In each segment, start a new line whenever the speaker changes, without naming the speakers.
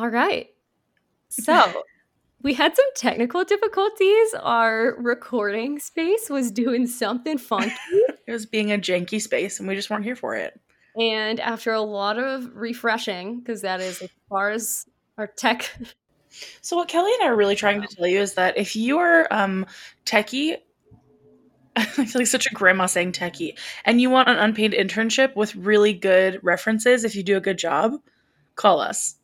All right. So we had some technical difficulties. Our recording space was doing something funky.
It was being a janky space, and we just weren't here for it.
and after a lot of refreshing, because that is as far as our tech.
So what Kellie and I are really trying to tell you is that if you are um techie, I feel like such a grandma saying techie, and you want an unpaid internship with really good references if you do a good job, call us.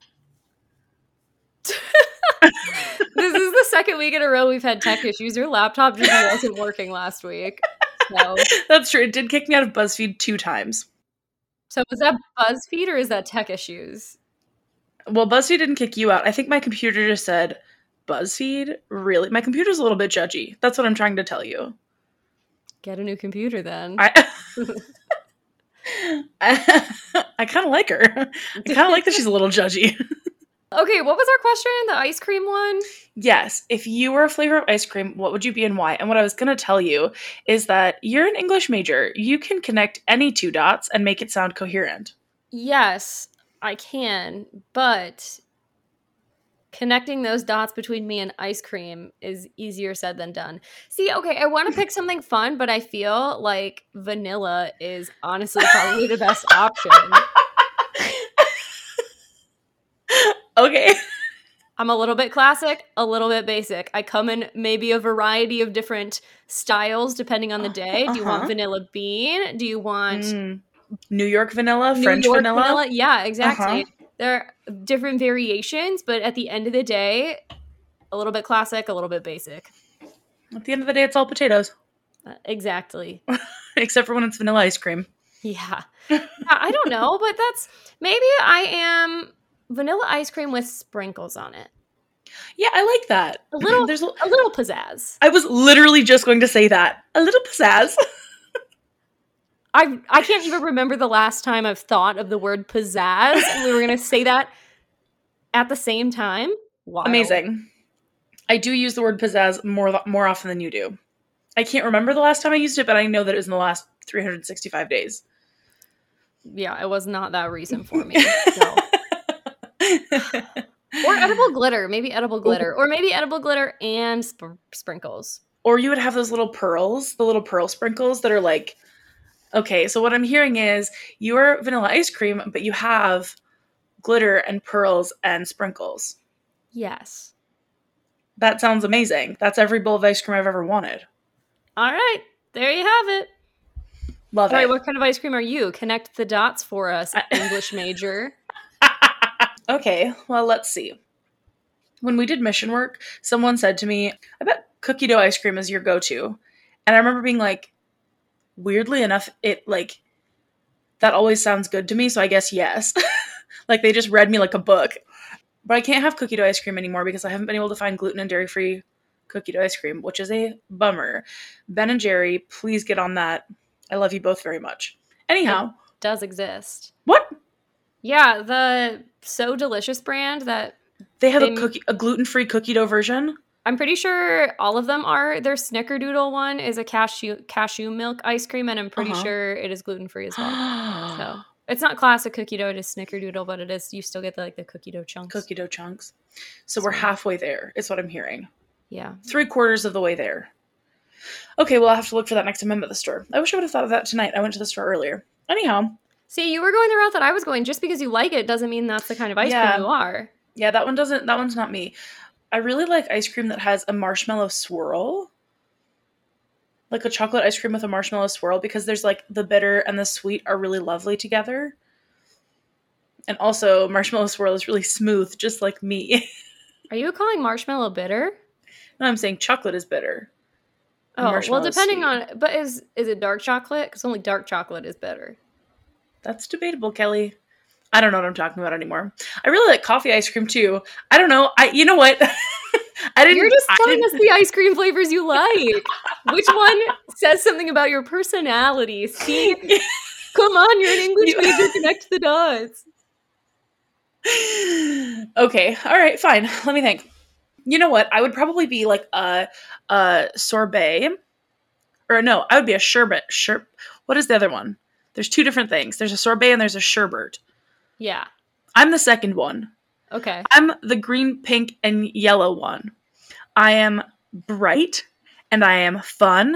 this is the second week in a row we've had tech issues. Your laptop just wasn't working last week. So,
That's true. It did kick me out of BuzzFeed two times.
so is that BuzzFeed or is that tech issues?
Well, BuzzFeed didn't kick you out. I think my computer just said BuzzFeed. Really, my computer's a little bit judgy. That's what I'm trying to tell you.
Get a new computer then.
I I, kind of like her. I kind of like that she's a little judgy.
Okay, what was our question? The ice cream one?
Yes, if you were a flavor of ice cream, what would you be and why? And what I was going to tell you is that you're an English major. You can connect any two dots and make it sound coherent.
Yes, I can, but connecting those dots between me and ice cream is easier said than done. See, okay, I want to pick something fun, but I feel like vanilla is honestly probably the best option.
Okay.
I'm a little bit classic, a little bit basic. I come in maybe a variety of different styles depending on the day. Do you want
Uh-huh.
vanilla bean? Do you want
Mm. New York vanilla,
New
French
York
vanilla.
Yeah, exactly.
Uh-huh.
There are different variations, but at the end of the day, a little bit classic, a little bit basic.
At the end of the day, it's all potatoes,
Uh, exactly.
except for when it's vanilla ice cream.
Yeah. Yeah, I don't know, but that's maybe I am vanilla ice cream with sprinkles on it.
Yeah, I like that.
A little-
There's. A,
A little pizzazz.
I was literally just going to say that. A little pizzazz.
I I can't even remember the last time I've thought of the word pizzazz, we were gonna say that at the same time. Wild.
Amazing. I do use the word pizzazz more more often than you do. I can't remember the last time I used it, but I know that it was in the last 365 days.
Yeah, it was not that recent for me. So. Or edible glitter, maybe edible glitter, or maybe edible glitter and sp- sprinkles.
or you would have those little pearls, the little pearl sprinkles that are like okay, so what I'm hearing is you're vanilla ice cream, but you have glitter and pearls and sprinkles.
Yes.
That sounds amazing. That's every bowl of ice cream I've ever wanted.
All right, there you have it.
Love
All
it.
All right, what kind of ice cream are you? Connect the dots for us,
I-
English major.
okay, well, let's see. When we did mission work, someone said to me, I bet cookie dough ice cream is your go to. And I remember being like, weirdly enough, it like, that always sounds good to me, so I guess yes. like they just read me like a book. But I can't have cookie dough ice cream anymore because I haven't been able to find gluten and dairy free cookie dough ice cream, which is a bummer. Ben and Jerry, please get on that. I love you both very much. Anyhow,
Does exist.
what?
Yeah, the So Delicious brand that
They have
They-
a cookie, a gluten free cookie dough version.
I'm pretty sure all of them are. Their Snickerdoodle one is a cashew cashew milk ice cream, and I'm pretty
Uh-huh.
sure it is gluten free as well. So it's not classic cookie dough, it is Snickerdoodle, but it is you still get the, like the cookie dough chunks.
cookie dough chunks. So we're
So-
halfway there, is what I'm hearing.
Yeah.
Three quarters of the way there. Okay, well, I'll have to look for that next time I'm at the store. I wish I would have thought of that tonight. I went to the store earlier. Anyhow,
See, you were going the route that I was going. Just because you like it doesn't mean that's the kind of ice
Yeah.
cream you are.
yeah, that one doesn't, that one's not me. I really like ice cream that has a marshmallow swirl. Like a chocolate ice cream with a marshmallow swirl because there's like the bitter and the sweet are really lovely together. And also, marshmallow swirl is really smooth, just like me.
Are you calling marshmallow bitter?
no, I'm saying chocolate is bitter.
Oh, well, depending on, but is is it dark chocolate? Because only dark chocolate is better.
That's debatable, Kellie. I don't know what I'm talking about anymore. I really like coffee ice cream too. I don't know. I you know what? I didn't.
You're just telling us the ice cream flavors you like. Which one says something about your personality? See, come on, you're an English major. Connect the dots.
okay, all right, fine. Let me think. You know what? I would probably be like a, a sorbet, or no, I would be a sherbet. Sher- what is the other one? There's two different things. There's a sorbet and there's a sherbet.
Yeah.
I'm the second one.
Okay.
I'm the green, pink, and yellow one. I am bright and I am fun.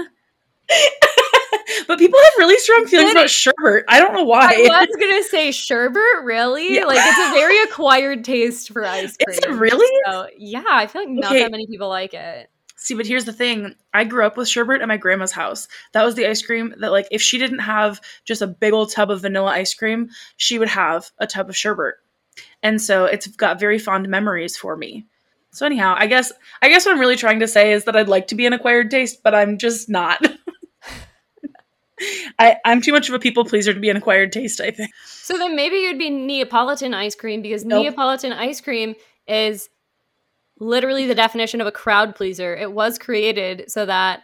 but people have really strong feelings
Good.
about sherbet. I don't know why.
I was gonna say sherbet, really?
Yeah.
Like it's a very acquired taste for ice cream.
Is it really?
So yeah, I feel like not
Okay.
that many people like it.
See, but here's the thing. I grew up with sherbet at my grandma's house. That was the ice cream that, like, if she didn't have just a big old tub of vanilla ice cream, she would have a tub of sherbet. And so it's got very fond memories for me. So anyhow, I guess I guess what I'm really trying to say is that I'd like to be an acquired taste, but I'm just not. I, I'm too much of a people pleaser to be an acquired taste, I think.
So then maybe you'd be Neapolitan ice cream because
Nope.
Neapolitan ice cream is literally the definition of a crowd pleaser. It was created so that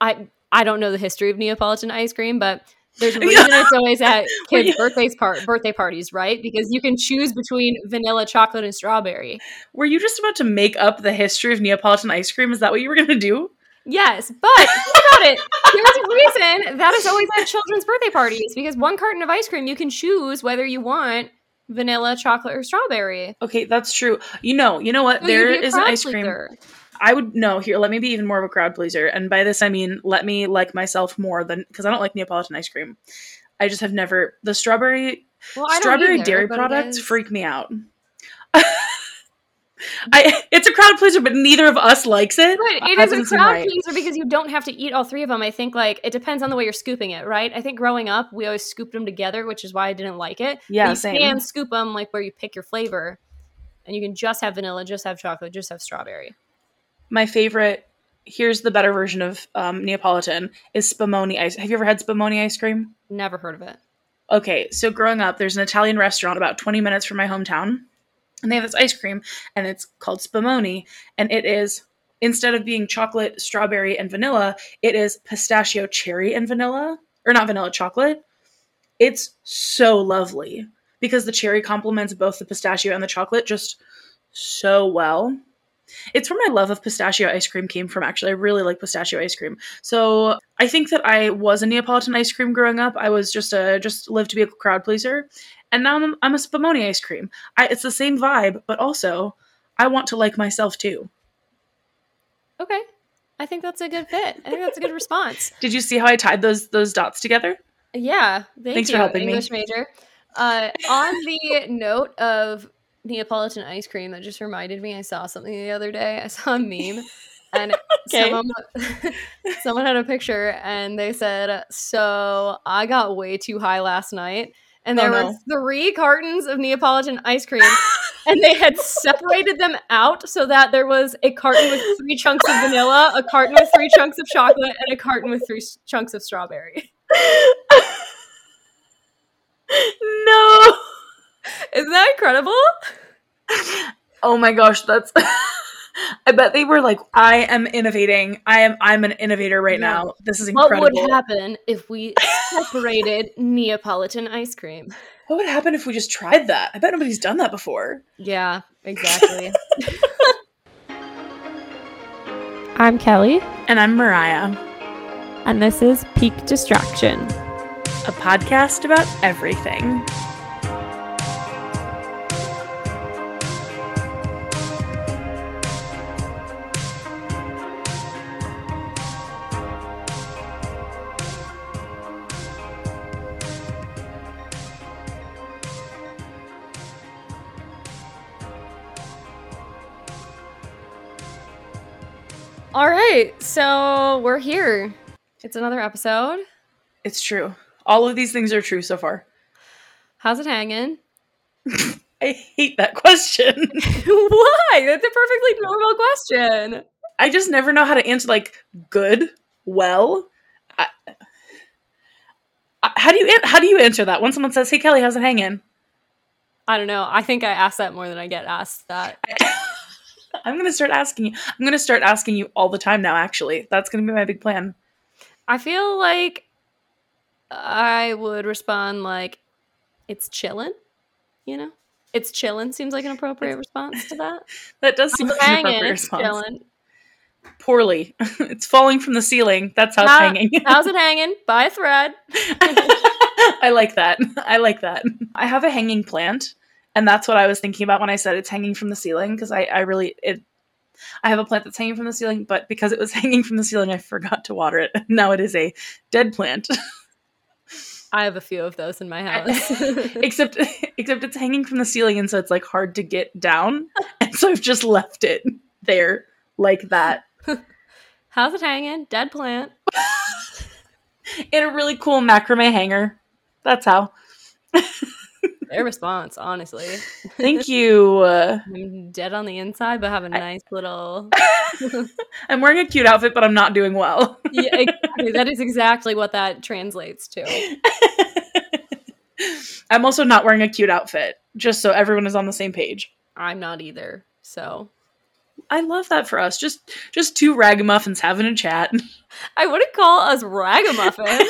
I I don't know the history of Neapolitan ice cream, but there's a reason it's always at kids'
Yeah.
birthdays part birthday parties, right? Because you can choose between vanilla, chocolate, and strawberry.
Were you just about to make up the history of Neapolitan ice cream? Is that what you were gonna do?
Yes, but think about it. There's a reason that is always at children's birthday parties because one carton of ice cream you can choose whether you want vanilla, chocolate, or strawberry.
Okay, that's true. You know, you know what?
So
there
you'd be a
is an ice cream.
pleaser.
I would no here. Let me be even more of a crowd pleaser, and by this I mean let me like myself more than because I don't like Neapolitan ice cream. I just have never the strawberry
Well,
strawberry
either,
dairy products freak me out. I it's a crowd pleaser, but neither of us likes it.
But it is a crowd
right.
pleaser because you don't have to eat all three of them. I think like it depends on the way you're scooping it, right? I think growing up we always scooped them together, which is why I didn't like it.
Yeah,
But you
same.
can scoop them like where you pick your flavor, and you can just have vanilla, just have chocolate, just have strawberry.
My favorite. Here's the better version of um, Neapolitan is spumoni ice. Have you ever had spumoni ice cream?
Never heard of it.
Okay, so growing up, there's an Italian restaurant about 20 minutes from my hometown, and they have this ice cream, and it's called Spumoni, and it is instead of being chocolate, strawberry, and vanilla, it is pistachio, cherry, and vanilla, or not vanilla, chocolate. It's so lovely because the cherry complements both the pistachio and the chocolate just so well. It's where my love of pistachio ice cream came from, actually. I really like pistachio ice cream. So I think that I was a Neapolitan ice cream growing up. I was just a just lived to be a crowd pleaser, and now I'm, I'm a spumoni ice cream. I, it's the same vibe, but also I want to like myself too.
Okay. I think that's a good fit. I think that's a good response.
Did you see how I tied those those dots together?
Yeah. Thank
Thanks
you,
for helping me.
English major. Uh, on the note of Neapolitan ice cream, that just reminded me I saw something the other day. I saw a meme and
Okay.
someone, someone had a picture and they said, So I got way too high last night. And
Oh,
there
no.
were three cartons of Neapolitan ice cream, and they had separated them out so that there was a carton with three chunks of vanilla, a carton with three chunks of chocolate, and a carton with three chunks of strawberry.
no.
Isn't that incredible?
Oh my gosh, that's. I bet they were like, "I am innovating. I am. I'm an innovator right
Yeah.
now. This is incredible."
What would happen if we separated Neapolitan ice cream?
What would happen if we just tried that? I bet nobody's done that before.
Yeah, exactly. I'm Kellie,
And I'm Mariah,
and this is Peak Distraction.
a podcast about everything.
All right, so we're here. It's another episode.
It's true. All of these things are true so far.
How's it hanging?
I hate that question.
Why? That's a perfectly normal question.
I just never know how to answer like good, well. I, I- how do you how do you answer that when someone says, "Hey Kellie, how's it hanging?"
I don't know. I think I ask that more than I get asked that.
I'm gonna start asking you. I'm gonna start asking you all the time now. Actually, that's gonna be my big plan.
I feel like I would respond like, "It's chilling," you know. It's chilling seems like an appropriate response to that.
That does seem
How's
like
it
an
hanging?
appropriate
It's
response.
chillin'.
Poorly, it's falling from the ceiling. That's how it's
Ah,
hanging.
How's it hanging? by a thread.
I like that. I like that. I have a hanging plant, And that's what I was thinking about when I said it's hanging from the ceiling because I, I really it I have a plant that's hanging from the ceiling, but because it was hanging from the ceiling, I forgot to water it. Now it is a dead plant.
I have a few of those in my house.
except except it's hanging from the ceiling and so it's like hard to get down. And so I've just left it there like that.
How's it hanging? Dead plant.
In a really cool macrame hanger. That's how.
Their response, honestly.
Thank you. Uh,
I'm dead on the inside, but have a nice little.
I'm wearing a cute outfit, but I'm not doing well.
yeah, exactly. That is exactly what that translates to.
I'm also not wearing a cute outfit, just so everyone is on the same page.
I'm not either. So
I love that for us. Just just two ragamuffins having a chat.
I wouldn't call us ragamuffins.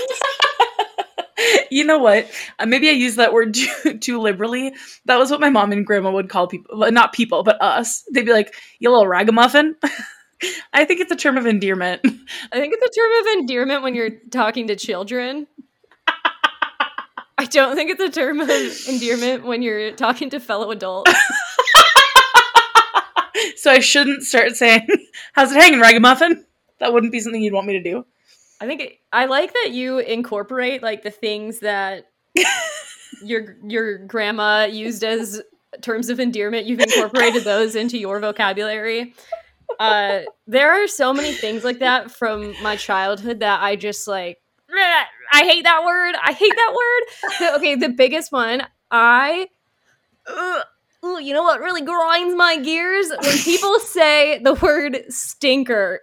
You know what? Uh, maybe I use that word too, too liberally. That was what my mom and grandma would call people, not people, but us. They'd be like, "You little ragamuffin." I think it's a term of endearment.
I think it's a term of endearment when you're talking to children. I don't think it's a term of endearment when you're talking to fellow adults.
so I shouldn't start saying, "How's it hanging, ragamuffin?" That wouldn't be something you'd want me to do.
I think it, I like that you incorporate like the things that your your grandma used as terms of endearment. You've incorporated those into your vocabulary. Uh, there are so many things like that from my childhood that I just like. I hate that word. I hate that word. okay, the biggest one. I. Uh, ooh, you know what really grinds my gears when people say the word stinker.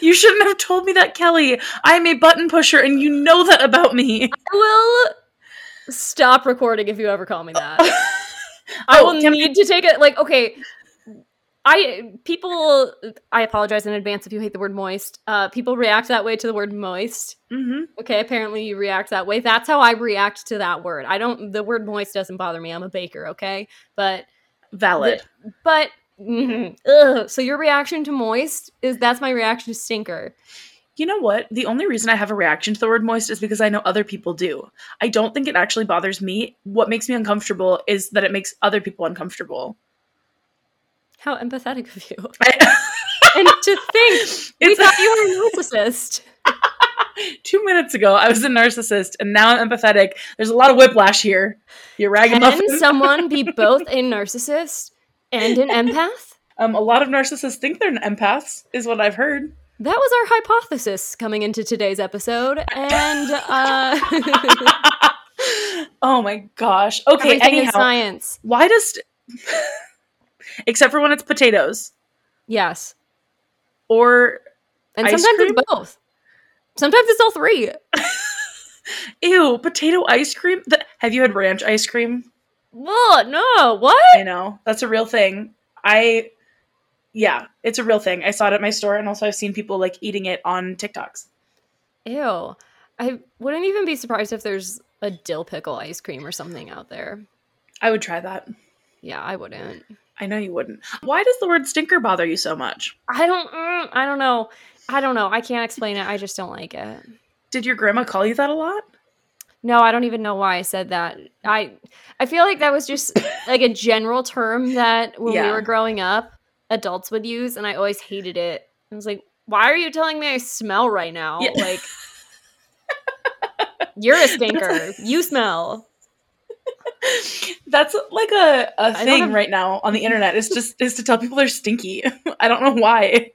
You shouldn't have told me that, Kellie. I'm a button pusher and you know that about me.
I will stop recording if you ever call me that. I oh, will need to take it like okay. I people I apologize in advance if you hate the word moist. Uh people react that way to the word moist.
Mm-hmm.
Okay, apparently you react that way. That's how I react to that word. I don't the word moist doesn't bother me. I'm a baker, okay? But
valid.
The, but Mm-hmm. So your reaction to moist is that's my reaction to stinker.
You know what? The only reason I have a reaction to the word moist is because I know other people do. I don't think it actually bothers me. What makes me uncomfortable is that it makes other people uncomfortable.
How empathetic of you. I- and to think, we thought you were a narcissist.
Two minutes ago, I was a narcissist, and now I'm empathetic. There's a lot of whiplash here. You ragamuffin.
Can someone be both a narcissist and an empath?
Um, a lot of narcissists think they're empaths, is what I've heard.
That was our hypothesis coming into today's episode, and uh...
oh my gosh. Okay,
Everything anyhow, science.
Why does, except for when it's potatoes?
Yes.
Or
and sometimes cream? it's both. Sometimes it's all three.
Ew, potato ice cream. Have you had ranch ice cream?
What? No. What?
I know. That's a real thing. I yeah, it's a real thing. I saw it at my store and also I've seen people like eating it on TikToks.
Ew. I wouldn't even be surprised if there's a dill pickle ice cream or something out there.
I would try that.
Yeah, I wouldn't.
I know you wouldn't. Why does the word stinker bother you so much?
I don't mm, I don't know. I don't know. I can't explain it. I just don't like it.
Did your grandma call you that a lot?
No, I don't even know why I said that. I I feel like that was just like a general term that when yeah. we were growing up, adults would use, and I always hated it. I was like, "Why are you telling me I smell right now?" Yeah. Like, you're a stinker. you smell.
That's like a, a thing have... right now on the internet. Is just is to tell people they're stinky. I don't know why.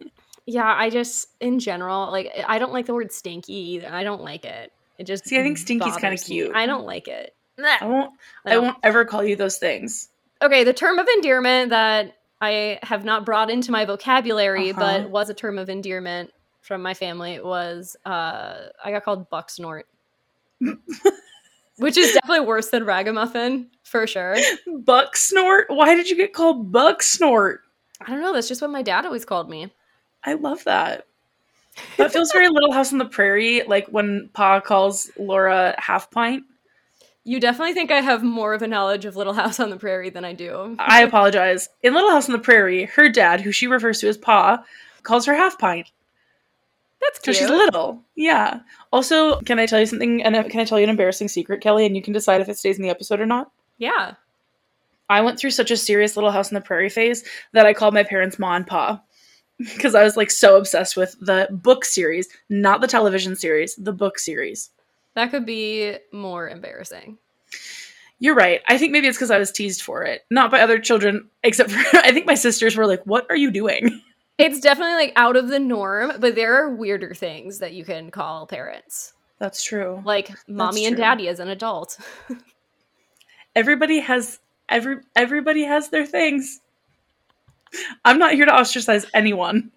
Yeah, I just in general like I don't like the word stinky either. I don't like it. It just
see. I think Stinky's kind of cute.
I don't like it.
I won't. I, I won't ever call you those things.
Okay, the term of endearment that I have not brought into my vocabulary, uh-huh. but was a term of endearment from my family was uh, I got called buck snort, which is definitely worse than ragamuffin for sure.
Buck snort. Why did you get called buck snort?
I don't know. That's just what my dad always called me.
I love that. That feels very Little House on the Prairie, like when Pa calls Laura half pint.
You definitely think I have more of a knowledge of Little House on the Prairie than I do.
I apologize. In Little House on the Prairie, her dad, who she refers to as Pa, calls her half pint.
That's
because
cute.
she's little. Yeah. Also, can I tell you something? And can I tell you an embarrassing secret, Kellie? And you can decide if it stays in the episode or not.
Yeah.
I went through such a serious Little House on the Prairie phase that I called my parents Ma and Pa because I was like so obsessed with the book series, not the television series, the book series.
That could be more embarrassing.
You're right. I think maybe it's because I was teased for it, not by other children, except for I think my sisters were like, "What are you doing?"
It's definitely like out of the norm, but there are weirder things that you can call parents.
That's true.
Like mommy and daddy as an adult.
Everybody has every everybody has their things. I'm not here to ostracize anyone.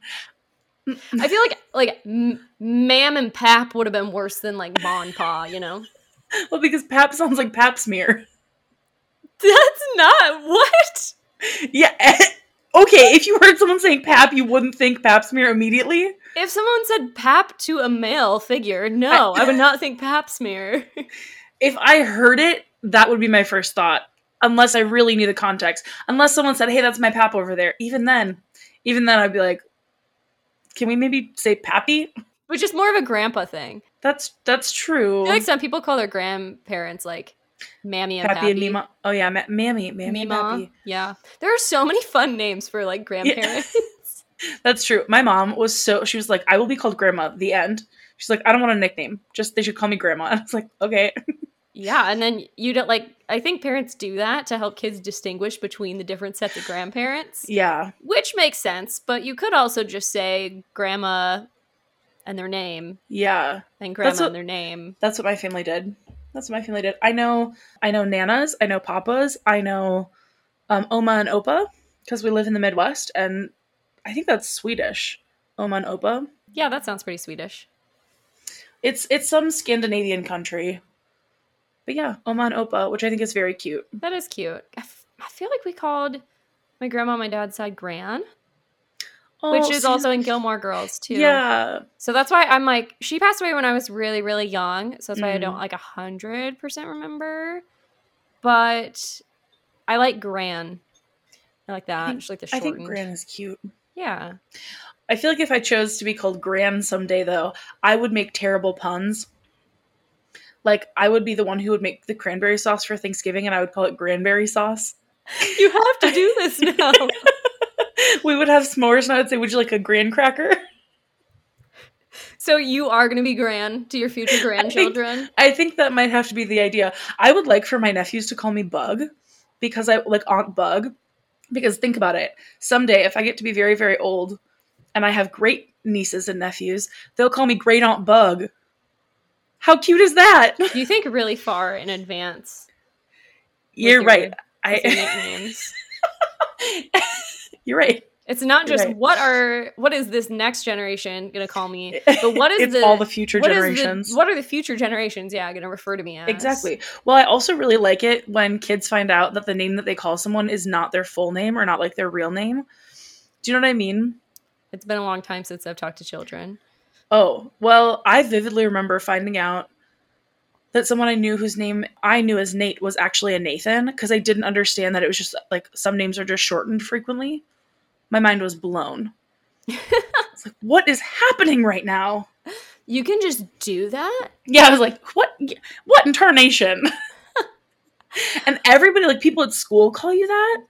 I feel like like m- ma'am and pap would have been worse than like ma and pa, you know?
Well, because Pap sounds like Pap smear.
That's not what?
Yeah. Eh, okay, if you heard someone saying Pap, you wouldn't think Pap smear immediately.
If someone said pap to a male figure, no, I, would not think pap smear.
If I heard it, that would be my first thought. Unless I really knew the context. Unless someone said, "Hey, that's my Pap over there." Even then, even then, I'd be like, "Can we maybe say Pappy?"
Which is more of a grandpa thing.
That's that's true.
I feel like some people call their grandparents like mammy and
Pappy,
pappy.
and Mima. Oh yeah, ma- Mammy, Mammy,
Mima.
Pappy.
Yeah. There are so many fun names for like grandparents.
That's true. My mom was so she was like, I will be called grandma. The end. She's like, I don't want a nickname. Just they should call me grandma. And I was like, okay.
Yeah, and then you don't like I think parents do that to help kids distinguish between the different sets of grandparents,
yeah.
which makes sense, but you could also just say grandma and their name
Yeah.
and grandma
what-
and their name.
That's what my family did. That's what my family did. I know I know nanas, I know papas, I know um, Oma and Opa, because we live in the Midwest, and I think that's Swedish. Oma and Opa.
Yeah, that sounds pretty Swedish.
It's it's some Scandinavian country. But yeah, Oma and Opa, which I think is very cute.
That is cute. I, f- I feel like we called my grandma on my dad's side Gran, which
Oh,
is
see,
also in Gilmore Girls too.
Yeah.
So that's why I'm like, she passed away when I was really, really young. So that's why I
Mm.
don't like a hundred percent remember. But I like Gran. I like that.
think-
Just like the shortened.
I think Gran is cute.
Yeah.
I feel like if I chose to be called Gran someday, though, I would make terrible puns. Like, I would be the one who would make the cranberry sauce for Thanksgiving, and I would call it granberry sauce.
You have to do this now.
we would have s'mores, and I would say, "Would you like a gran cracker?"
so you are going to be grand to your future grandchildren.
I think that might have to be the idea. I would like for my nephews to call me Bug, because I like Aunt Bug. Because think about it, someday if I get to be very, very old, and I have great nieces and nephews, they'll call me Great Aunt Bug. How cute is that?
You think really far in advance.
You're
your-
right. I, you're right.
It's not just
Right.
what are what is this next generation going to call me, but what is
it's
the
all the future
what is the-
generations?
what are the future generations? Yeah, going to refer to me as
Exactly. Well, I also really like it when kids find out that the name that they call someone is not their full name or not like their real name. Do you know what I mean?
It's been a long time since I've talked to children.
Oh, well, I vividly remember finding out that someone I knew whose name I knew as Nate was actually a Nathan because I didn't understand that it was just like some names are just shortened frequently. My mind was blown. it's like, what is happening right now?
You can just do that?
Yeah, I was like, what? What in tarnation? and everybody, like people at school, call you that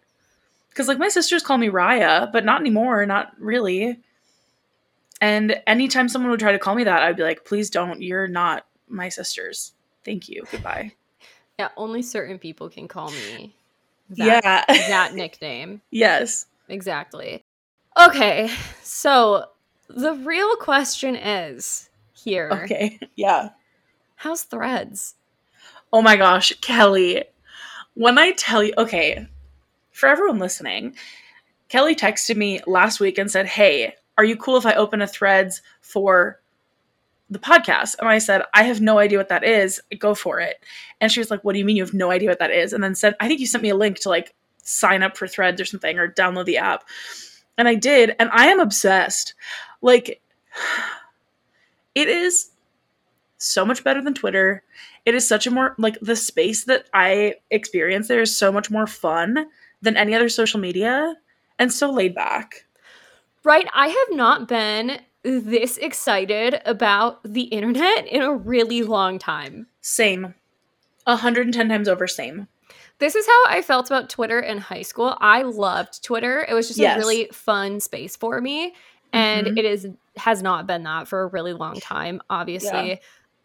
because like my sisters call me Raya, but not anymore, not really. And anytime someone would try to call me that, I'd be like, please don't. You're not my sisters. Thank you. Goodbye.
Yeah, only certain people can call me that,
yeah.
that nickname.
yes.
Exactly. Okay, so the real question is here.
Okay. Yeah.
How's threads?
Oh my gosh, Kellie. When I tell you, okay, for everyone listening, Kellie texted me last week and said, Hey, are you cool if I open a threads for the podcast? And I said, I have no idea what that is. Go for it. And she was like, What do you mean you have no idea what that is? And then said, I think you sent me a link to like sign up for threads or something or download the app. And I did. And I am obsessed. Like, it is so much better than Twitter it is such a more like the space that I experience there is so much more fun than any other social media and so laid back.
Right, I have not been this excited about the internet in a really long time.
Same. 110 times over, same.
This is how I felt about Twitter in high school. I loved Twitter. It was just
Yes.
a really fun space for me. And
Mhm.
it is has not been that for a really long time, obviously.
Yeah.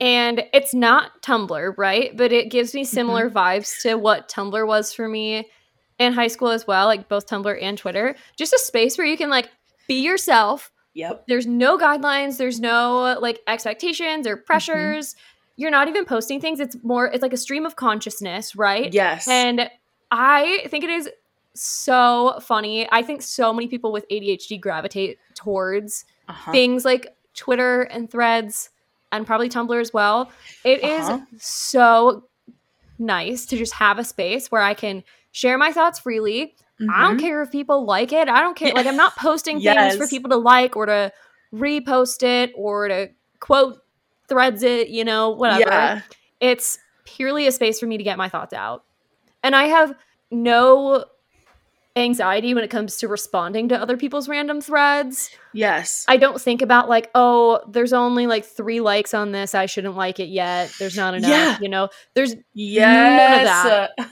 And it's not Tumblr, right? But it gives me
Mm-hmm.
similar vibes to what Tumblr was for me in high school as well, like both Tumblr and Twitter. Just a space where you can like be yourself.
Yep.
There's no guidelines, there's no like expectations or
Mm-hmm.
pressures. You're not even posting things. It's more it's like a stream of consciousness, right?
Yes.
And I think it is so funny. I think so many people with ADHD gravitate towards
uh-huh.
things like Twitter and threads and probably Tumblr as well. It is
Uh-huh.
so nice to just have a space where I can share my thoughts freely. I don't
Mhm.
care if people like it. I don't care. Like, I'm not posting things for people to like or to repost it or to quote threads it, you know, whatever
Yeah.
it's purely a space for me to get my thoughts out. And I have no anxiety when it comes to responding to other people's random threads.
Yes.
I don't think about like, oh, there's only like 3 likes on this. I shouldn't like it yet. There's not enough,
Yeah.
you know. There's
Yes.
that.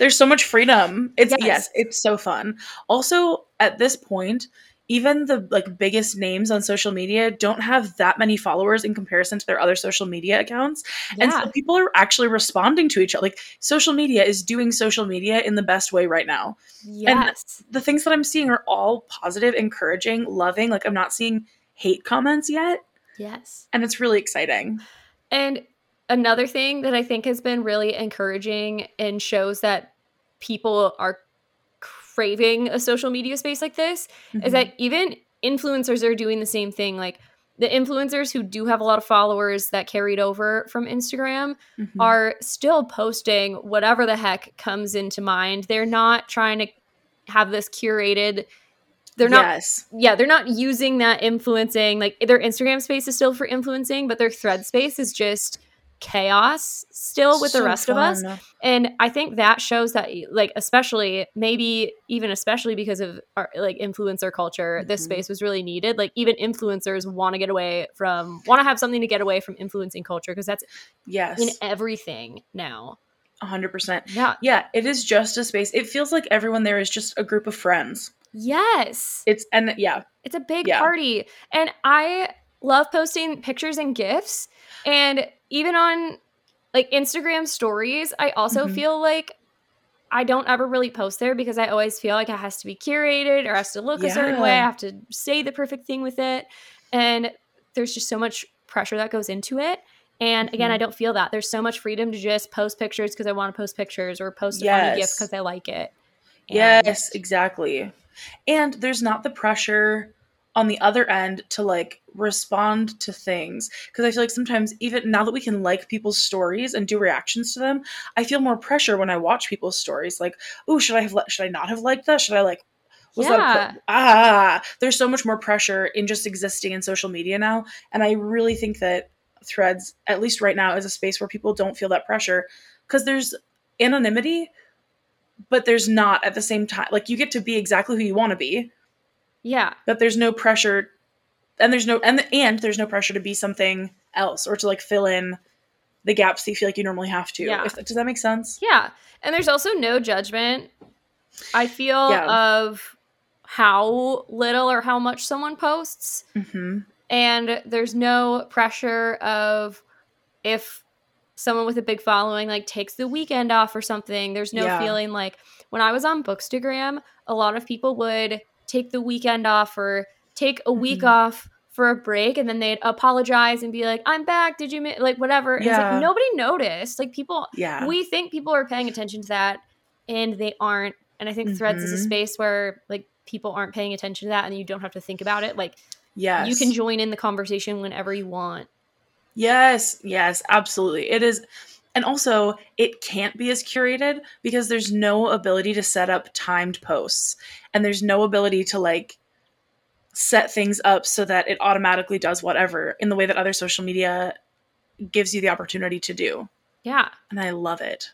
There's so much freedom. It's
Yes.
yes. it's so fun. Also, at this point, even the like biggest names on social media don't have that many followers in comparison to their other social media accounts. And so people are actually responding to each other. Like social media is doing social media in the best way right now.
yes.
The things that I'm seeing are all positive, encouraging, loving. Like I'm not seeing hate comments yet,
yes.
and it's really exciting.
And another thing that I think has been really encouraging and shows that people are craving a social media space like this
Mm-hmm.
is that even influencers are doing the same thing. Like the influencers who do have a lot of followers that carried over from Instagram
Mhm.
are still posting whatever the heck comes into mind. They're not trying to have this curated. They're not
Yes.
yeah, they're not using that influencing. Like their Instagram space is still for influencing, but their thread space is just chaos still with the
So
rest of us. And I think that shows that like especially maybe even especially because of our like influencer culture, this
Mhm.
space was really needed. Like even influencers want to get away from want to have something to get away from influencing culture because that's
Yes.
in everything now.
Hundred percent.
Yeah.
Yeah, it is just a space. It feels like everyone there is just a group of friends.
Yes.
It's and yeah,
It's a big
Yeah.
party. And I love posting pictures and gifts And even on like Instagram stories, I also
Mhm.
feel like I don't ever really post there because I always feel like it has to be curated or has to look a certain way. I have to say the perfect thing with it. And there's just so much pressure that goes into it. And again,
Mhm.
I don't feel that. There's so much freedom to just post pictures because I want to post pictures or post a funny gift because I like it. And-
yes, exactly. And there's not the pressure on the other end to like respond to things because I feel like sometimes even now that we can like people's stories and do reactions to them, I feel more pressure when I watch people's stories. Like, oh, should I have li- should I not have liked that? Should I like was that
Yeah.
cl- ah? There's so much more pressure in just existing in social media now, and I really think that Threads, at least right now, is a space where people don't feel that pressure because there's anonymity, but there's not at the same time. Like you get to be exactly who you want to be,
Yeah.
but there's no pressure, and there's no and and there's no pressure to be something else or to like fill in the gaps that you feel like you normally have to.
Yeah.
If, does that make sense?
Yeah. And there's also no judgment, I feel,
Yeah.
of how little or how much someone posts.
Mm-hmm.
And there's no pressure of if someone with a big following like takes the weekend off or something. There's no
Yeah.
feeling like when I was on Bookstagram, a lot of people would take the weekend off or take a week
Mhm.
off for a break and then they'd apologize and be like, I'm back. Did you, like, whatever. And It's
Yeah.
like nobody noticed. Like, people,
Yeah.
we think people are paying attention to that and they aren't and i think threads is a
Mhm.
space where like people aren't paying attention to that and you don't have to think about it like
yes.
you can join in the conversation whenever you want
Yes, yes, absolutely. It is. And also, it can't be as curated because there's no ability to set up timed posts. And there's no ability to like set things up so that it automatically does whatever in the way that other social media gives you the opportunity to do.
yeah
And I love it.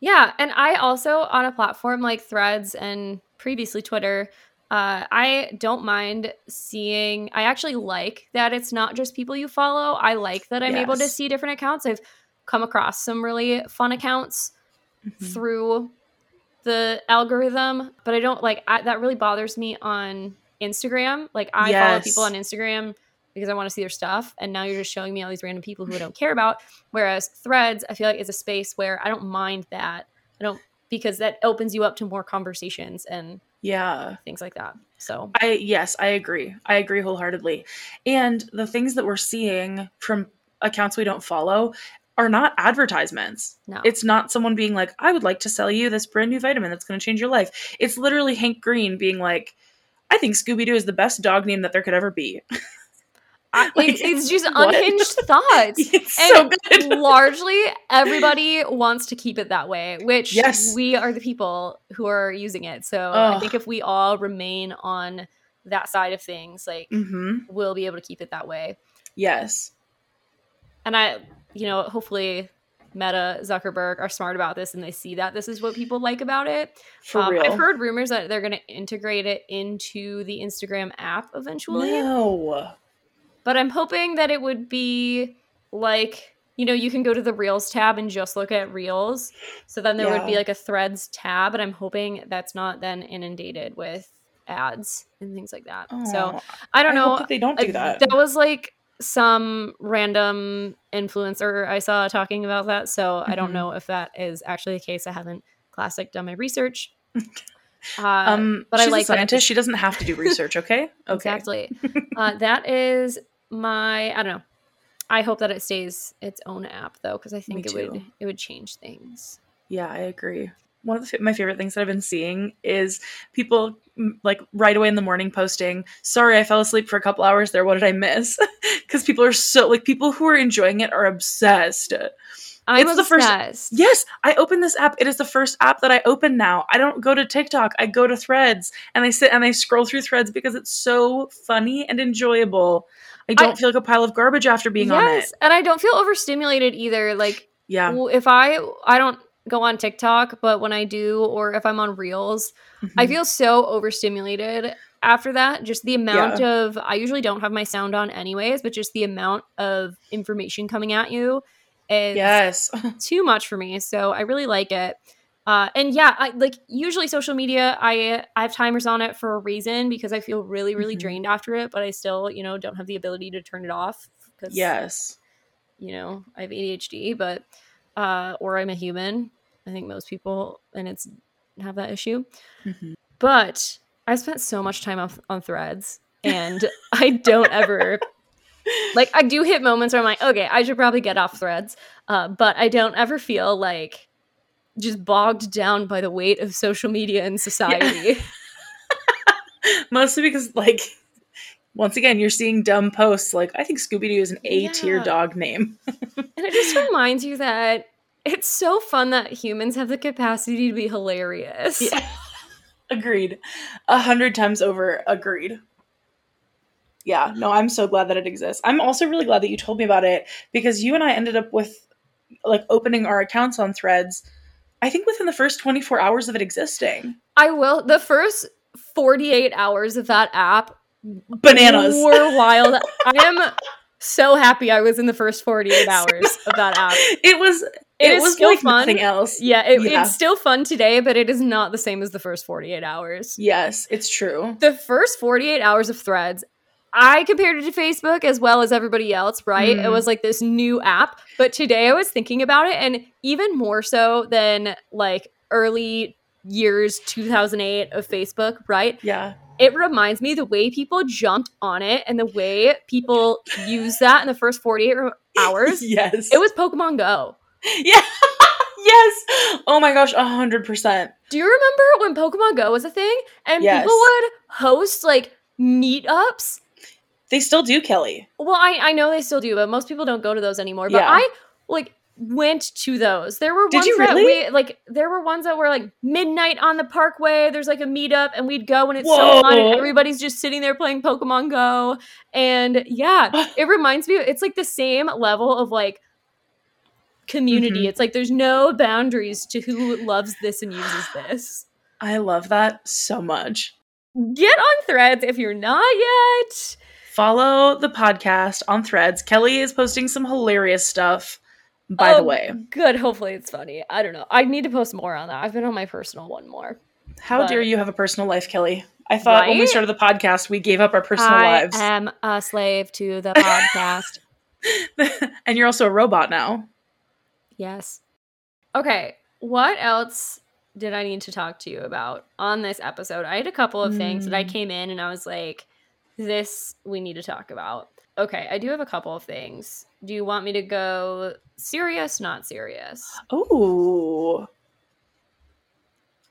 yeah and i also on a platform like threads and previously twitter Uh, I don't mind seeing. I actually like that it's not just people you follow. I like that I'm able to see different accounts. I've come across some really fun accounts
Mhm.
through the algorithm, but I don't like I, that. Really bothers me on Instagram. Like I follow people on Instagram because I want to see their stuff, and now you're just showing me all these random people who I don't care about. Whereas Threads, I feel like is a space where I don't mind that. I don't because that opens you up to more conversations and
Yeah.
things like that. So
I yes, I agree. I agree wholeheartedly. And the things that we're seeing from accounts we don't follow are not advertisements.
no,
It's not someone being like, "I would like to sell you this brand new vitamin that's going to change your life." It's literally Hank Green being like, "I think Scooby Doo is the best dog name that there could ever be."
I,
like,
it's, it's just
what?
unhinged thoughts.
it's so
and
good.
largely everybody wants to keep it that way which
Yes.
we are the people who are using it so i think if we all remain on that side of things like
hmm
we'll be able to keep it that way
Yes.
and i you know hopefully meta zuckerberg are smart about this and they see that this is what people like about it
For
Um,
real.
i've heard rumors that they're going to integrate it into the instagram app eventually
no.
but I'm hoping that it would be like you know you can go to the Reels tab and just look at Reels. So then there would be like a Threads tab, and I'm hoping that's not then inundated with ads and things like that. So
Oh,
I don't
I
know.
hope that they don't do that.
That was like some random influencer I saw talking about that. So I don't
Mhm.
know if that is actually the case. I haven't classic done my research. Uh,
um,
but I like
scientist. She doesn't have to do research. Okay. Okay.
Exactly. uh, that is my. I don't know. I hope that it stays its own app though, because I think
Me
it would it would change things.
Yeah, I agree. One of the, my favorite things that I've been seeing is people like right away in the morning posting, "Sorry, I fell asleep for a couple hours there. What did I miss?" Because people are so like people who are enjoying it are obsessed.
I'm
It's the first- Yes, I open this app. It is the first app that I open now. I don't go to TikTok. I go to Threads and I sit and I scroll through Threads because it's so funny and enjoyable. I don't feel like a pile of garbage after being on it.
yes, and I don't feel overstimulated either. Like
Yeah.
if I I don't go on TikTok, but when I do, or if I'm on Reels, I
Mhm.
feel so overstimulated after that. Just the amount of I usually don't have my sound on anyways, but just the amount of information coming at you is
yes.
too much for me. So I really like it. Uh, and yeah, I like usually social media. I I have timers on it for a reason because I feel really really
Mhm.
drained after it, but I still you know don't have the ability to turn it off because
yes.
you know I have ADHD, but uh, or I'm a human. I think most people and it's have that issue.
Mhm.
But I spent so much time on, on Threads, and I don't ever like I do hit moments where I'm like, okay, I should probably get off threads. Uh, but I don't ever feel like just bogged down by the weight of social media and society.
Mostly because, like, once again, you're seeing dumb posts like, I think Scooby Doo is an A tier
Yeah.
dog name.
and it just reminds you that it's so fun that humans have the capacity to be hilarious.
Yeah. agreed. A hundred times over, agreed. Yeah, no, I'm so glad that it exists. I'm also really glad that you told me about it because you and I ended up with like opening our accounts on threads, I think within the first 24 hours of it existing.
I will. The first 48 hours of that app
Bananas.
were wild. I am so happy I was in the first 48 hours of that app.
It was
It
it,
is
was
still
like
fun.
nothing else.
Yeah, it,
Yeah.
it's still fun today, but it is not the same as the first 48 hours.
Yes, it's true.
The first 48 hours of threads, I compared it to Facebook as well as everybody else, right? It
Mm.
was like this new app. But today I was thinking about it, and even more so than like early years 2008 of Facebook, right?
Yeah.
It reminds me the way people jumped on it and the way people use that in the first 48 hours.
yes.
It was Pokemon Go.
Yeah. yes. Oh my gosh, a hundred percent.
Do you remember when Pokemon Go was a thing and
Yes.
people would host like meetups?
They still do, Kellie.
Well, I, I know they still do, but most people don't go to those anymore. But
Yeah.
I like went to those. There were
Did
ones
you
that we like there were ones that were like midnight on the parkway. There's like a meetup and we'd go and it's so fun and everybody's just sitting there playing Pokemon Go. And yeah, it reminds me it's like the same level of like community.
Mhm.
It's like there's no boundaries to who loves this and uses this.
I love that so much.
Get on threads if you're not yet.
Follow the podcast on threads. Kellie is posting some hilarious stuff, by
Oh,
the way.
Good. Hopefully it's funny. I don't know. I need to post more on that. I've been on my personal one more.
How
but-
dare you have a personal life, Kellie? I thought when we started the podcast, we gave up our personal
I
lives.
I am a slave to the podcast.
and you're also a robot now.
yes. Okay. What else did I need to talk to you about on this episode? I had a couple of things that I
Mm.
came in and I was like, this we need to talk about. Okay, I do have a couple of things. Do you want me to go serious, not serious?
Oh.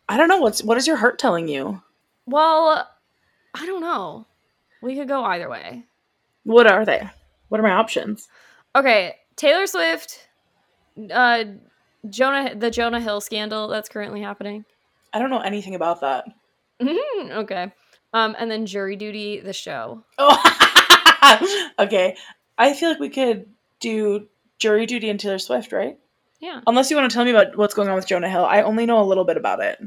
I don't know what's what is your heart telling you?
Well, I don't know. We could go either way.
What are they? What are my options?
Okay, Taylor Swift, uh, Jonah, the Jonah Hill scandal that's currently happening.
I don't know anything about that.
Mhm, okay, um, and then Jury Duty, the show.
Oh, okay. I feel like we could do jury duty and Taylor Swift, right?
Yeah,
Unless you want to tell me about what's going on with Jonah Hill. I only know a little bit about it.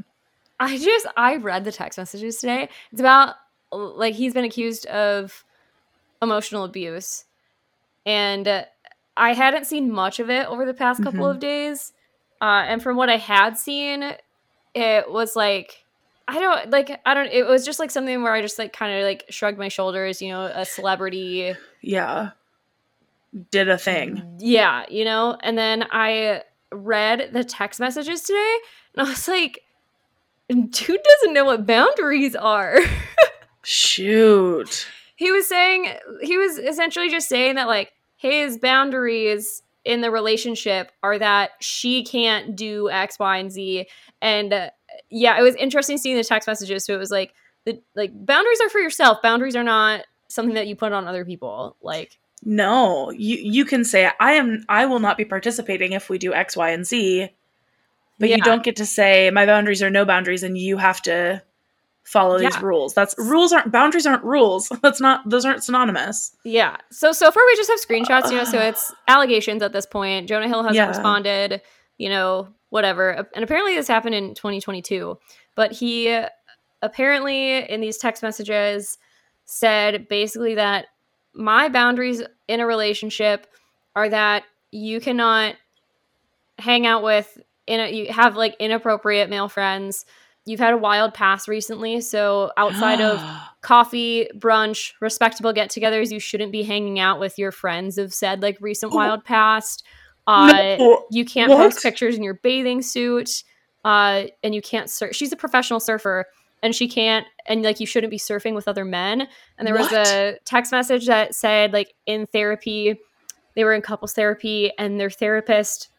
I just I read the text messages today. It's about like he's been accused of emotional abuse, and uh, I hadn't seen much of it over the past couple
Mhm.
of days. Uh, and from what I had seen, it was like I don't like I don't. It was just like something where I just like kind of like shrugged my shoulders. You know, a celebrity.
Yeah. Did a thing.
Yeah, you know. And then I read the text messages today, and I was like, dude doesn't know what boundaries are.
Shoot.
he was saying he was essentially just saying that like his boundaries in the relationship are that she can't do x y and z and uh, yeah it was interesting seeing the text messages so it was like the like boundaries are for yourself boundaries are not something that you put on other people like
No, you you can say I am I will not be participating if we do X, Y, and Z. But you don't get to say my boundaries are no boundaries and you have to follow these
Yeah.
rules. That's rules aren't boundaries aren't rules. That's not those aren't synonymous.
yeah so so far we just have screenshots you know so it's allegations at this point jonah hill hasn't
Yeah.
responded you know whatever and apparently this happened in 2022 but he apparently in these text messages said basically that my boundaries in a relationship are that you cannot hang out with in a, you have like inappropriate male friends you've had a wild past recently so outside of coffee, brunch, respectable get togethers, you shouldn't be hanging out with your friends of said like recent
Oh.
wild past. Uh,
No.
You can't
What?
post pictures in your bathing suit. Uh, and you can't surf. She's a professional surfer and she can't, and like you shouldn't be surfing with other men. And there was a text message that said, like, in therapy, they were in couples therapy and their therapist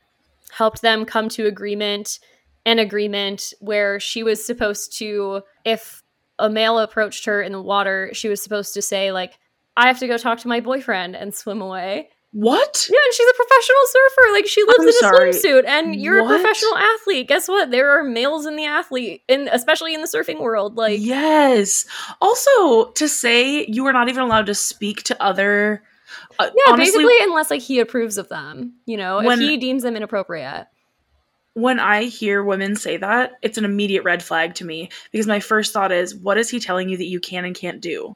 helped them come to agreement an agreement where she was supposed to if a male approached her in the water she was supposed to say like i have to go talk to my boyfriend and swim away
What?
yeah and she's a professional surfer like she lives
I'm
in a
sorry.
swimsuit and you're
What?
a professional athlete guess what there are males in the athlete and especially in the surfing world like
yes. Also, to say you are not even allowed to speak to other. Uh,
yeah
honestly,
basically unless like he approves of them you know
When-
if he deems them inappropriate
when I hear women say that, it's an immediate red flag to me because my first thought is, what is he telling you that you can and can't do?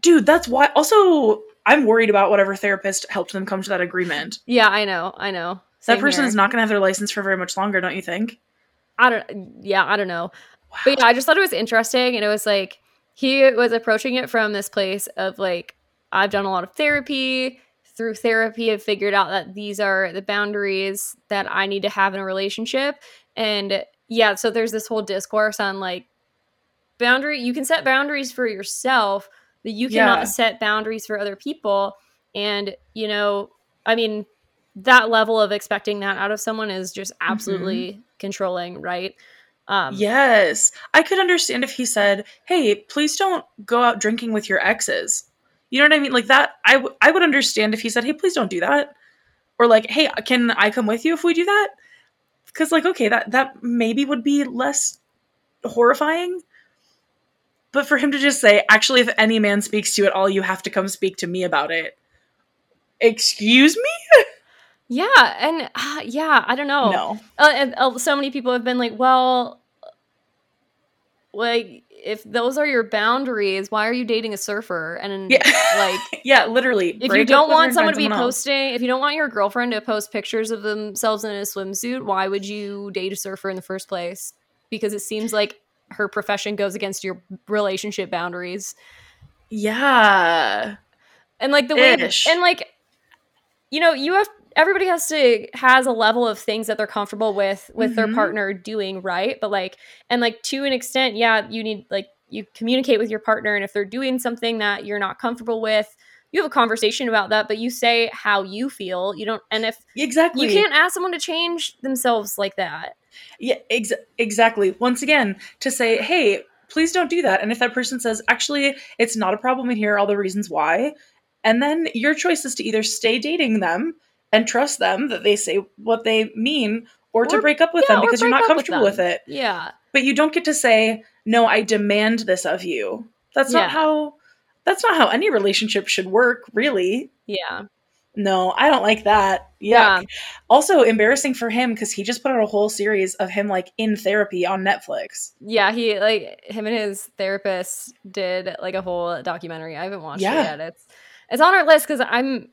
Dude, that's why. Also, I'm worried about whatever therapist helped them come to that agreement.
yeah i know i know
that person
here.
is not going to have their license for very much longer, don't you think?
I don't yeah, I don't know. But yeah, I just thought it was interesting and it was like he was approaching it from this place of like I've done a lot of therapy. Through therapy I've figured out that these are the boundaries that I need to have in a relationship. And yeah, so there's this whole discourse on like boundary you can set boundaries for yourself, but you cannot
Yeah.
set boundaries for other people. And, you know, I mean, that level of expecting that out of someone is just absolutely controlling, right? Um,
yes. I could understand if he said, hey, please don't go out drinking with your exes. You know what I mean? Like that, I, w- I would understand if he said, hey, please don't do that. Or like, hey, can I come with you if we do that? Because, like, okay, that, that maybe would be less horrifying. But for him to just say, actually, if any man speaks to you at all, you have to come speak to me about it. Excuse me?
Yeah, and uh, yeah, I don't know.
No.
Uh, and uh, so many people have been like, well, like if those are your boundaries, why are you dating a surfer? And
Yeah.
like
yeah, literally.
if you don't want someone to be
someone
posting, if you don't want your girlfriend to post pictures of themselves in a swimsuit, why would you date a surfer in the first place? Because it seems like her profession goes against your relationship boundaries.
Yeah.
And like the way
Ish.
and like you know, you have everybody has to has a level of things that they're comfortable with with their
Mhm.
partner doing, right? But like and like to an extent, yeah, you need like you communicate with your partner and if they're doing something that you're not comfortable with, you have a conversation about that, but you say how you feel. You don't and if
Exactly.
you can't ask someone to change themselves like that.
Yeah, ex- exactly. Once again, to say, hey, please don't do that. And if that person says, actually, it's not a problem and here are all the reasons why, and then your choice is to either stay dating them and trust them that they say what they mean, or, to break up with
yeah,
them because you're not
up with
comfortable with, it.
Yeah.
But you don't get to say, no, I demand this of you. That's
Yeah.
not how. That's not how any relationship should work, really.
Yeah.
No, I don't like that. Yuck.
Yeah.
Also embarrassing for him because he just put out a whole series of him like in therapy on Netflix.
Yeah, he like him and his therapist did like a whole documentary. I haven't watched
Yeah.
it yet. It's it's on our list because I'm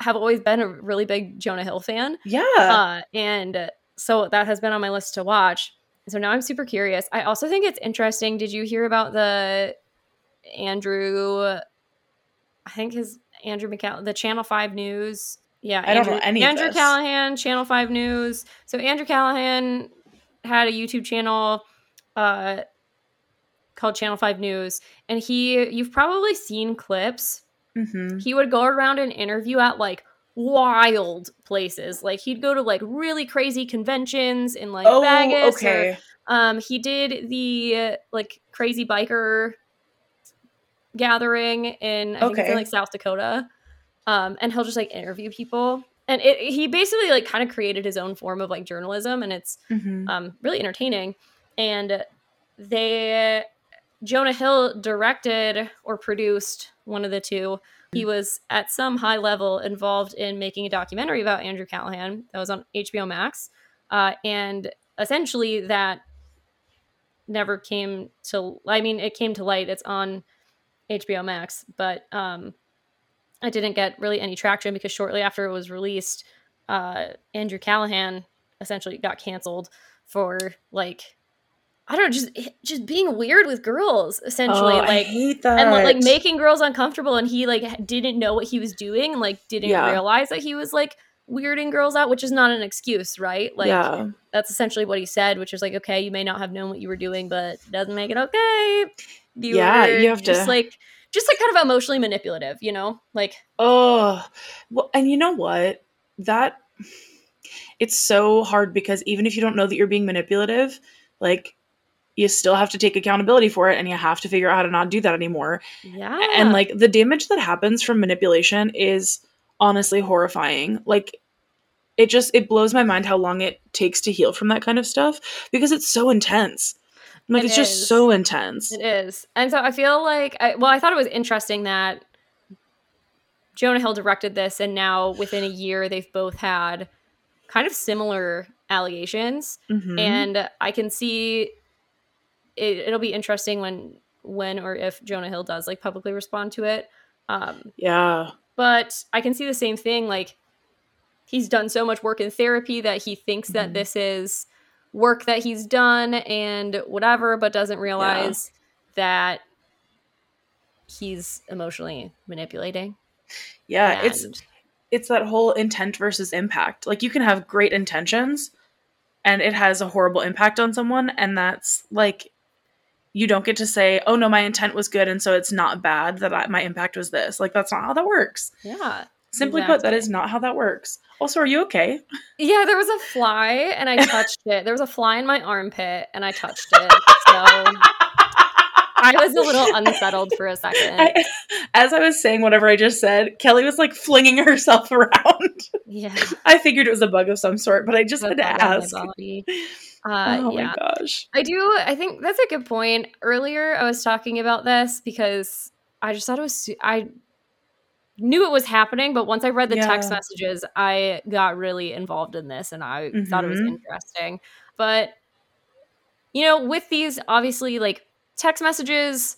have always been a really big Jonah Hill fan.
Yeah.
Uh, and so that has been on my list to watch. So now I'm super curious. I also think it's interesting. Did you hear about the Andrew? I think his Andrew McCall, the Channel Five News. Yeah,
I don't know
Andrew,
any of
Andrew. Callaghan, Channel Five News. So Andrew Callaghan had a YouTube channel uh, called Channel Five News, and he you've probably seen clips
hmm
he would go around and interview at like wild places. Like he'd go to like really crazy conventions in like
Oh,
Vegas. or-
okay.
um, he did the uh, like crazy biker gathering in I think it's in like South Dakota. Um, and he'll just like interview people. And it, he basically like kind of created his own form of like journalism, and it's
hmm
um, really entertaining. And they, Jonah Hill directed or produced one of the two. He was at some high level involved in making a documentary about Andrew Callaghan that was on HBO Max. Uh, and essentially, that never came to, I mean, it came to light. It's on HBO Max, but um, I didn't get really any traction because shortly after it was released, uh, Andrew Callaghan essentially got canceled for like I don't know, just just being weird with girls essentially,
Oh, I
like
hate that.
and like making girls uncomfortable, and he like didn't know what he was doing, and like didn't
Yeah.
realize that he was like weirding girls out, which is not an excuse, right? Like
yeah.
that's essentially what he said, which is like, okay, you may not have known what you were doing, but doesn't make it okay. You
Yeah, you have
just
to-
like just like kind of emotionally manipulative, you know? Like
Oh, well, and you know what? That it's so hard because even if you don't know that you're being manipulative, like you still have to take accountability for it and you have to figure out how to not do that anymore.
yeah.
And like the damage that happens from manipulation is honestly horrifying. Like it just it blows my mind how long it takes to heal from that kind of stuff because it's so intense. Like
It
it's just
is.
so intense.
It is. And so I feel like, I, well, I thought it was interesting that Jonah Hill directed this, and now within a year, they've both had kind of similar allegations.
Mhm.
And I can see it, it'll be interesting when, when or if Jonah Hill does like publicly respond to it. Um,
yeah.
but I can see the same thing. Like he's done so much work in therapy that he thinks that
Mhm.
this is work that he's done and whatever, but doesn't realize that he's emotionally manipulating.
Yeah, it's it's that whole intent versus impact. Like you can have great intentions and it has a horrible impact on someone and that's like you don't get to say, "Oh no, my intent was good and so it's not bad that I, my impact was this." Like that's not how that works.
yeah.
Simply put, that is not how that works. Also, are you okay?
Yeah, there was a fly and I touched it. There was a fly in my armpit and I touched it. So I was a little unsettled for a second.
I, as I was saying whatever I just said, Kelly was like flinging herself around.
yeah.
I figured it was a bug of some sort, but I just had to
bug on my
ask.
Uh,
oh
yeah.
my gosh.
I do. I think that's a good point. Earlier, I was talking about this because I just thought it was. I knew it was happening, but once I read the text messages, I got really involved in this, and I thought it was
Mhm.
interesting. But you know, with these, obviously, like text messages,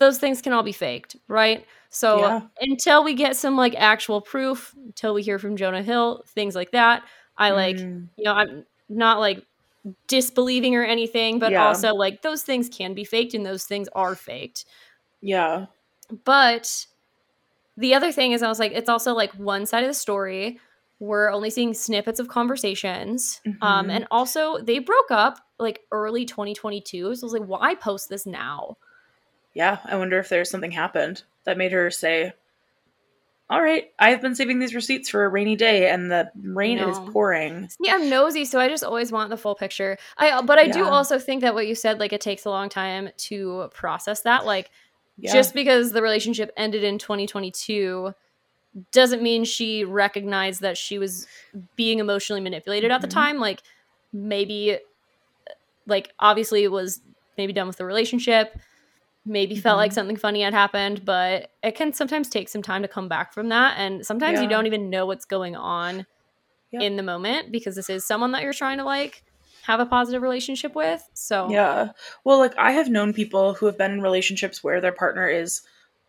those things can all be faked, right? So
Yeah.
until we get some like actual proof, until we hear from Jonah Hill, things like that, I like,
Mm,
you know, I'm not like disbelieving or anything, but
Yeah.
also like those things can be faked and those things are faked.
yeah.
But the other thing is, I was like, it's also like one side of the story. We're only seeing snippets of conversations. Um,
Mhm.
and also, they broke up like early 2022. So I was like, why post this now?
Yeah. I wonder if there's something happened that made her say, All right, I've been saving these receipts for a rainy day and the rain is pouring.
Yeah, I'm nosy, so I just always want the full picture. I but I do also think that what you said, like it takes a long time to process that. Like
Yeah.
just because the relationship ended in 2022 doesn't mean she recognized that she was being emotionally manipulated at the
Mhm.
time. Like maybe, like obviously it was maybe done with the relationship. Maybe felt like
Mhm.
something funny had happened, but it can sometimes take some time to come back from that. And sometimes you don't even know what's going on
Yep.
in the moment because this is someone that you're trying to like have a positive relationship with. So
Yeah. Well, like I have known people who have been in relationships where their partner is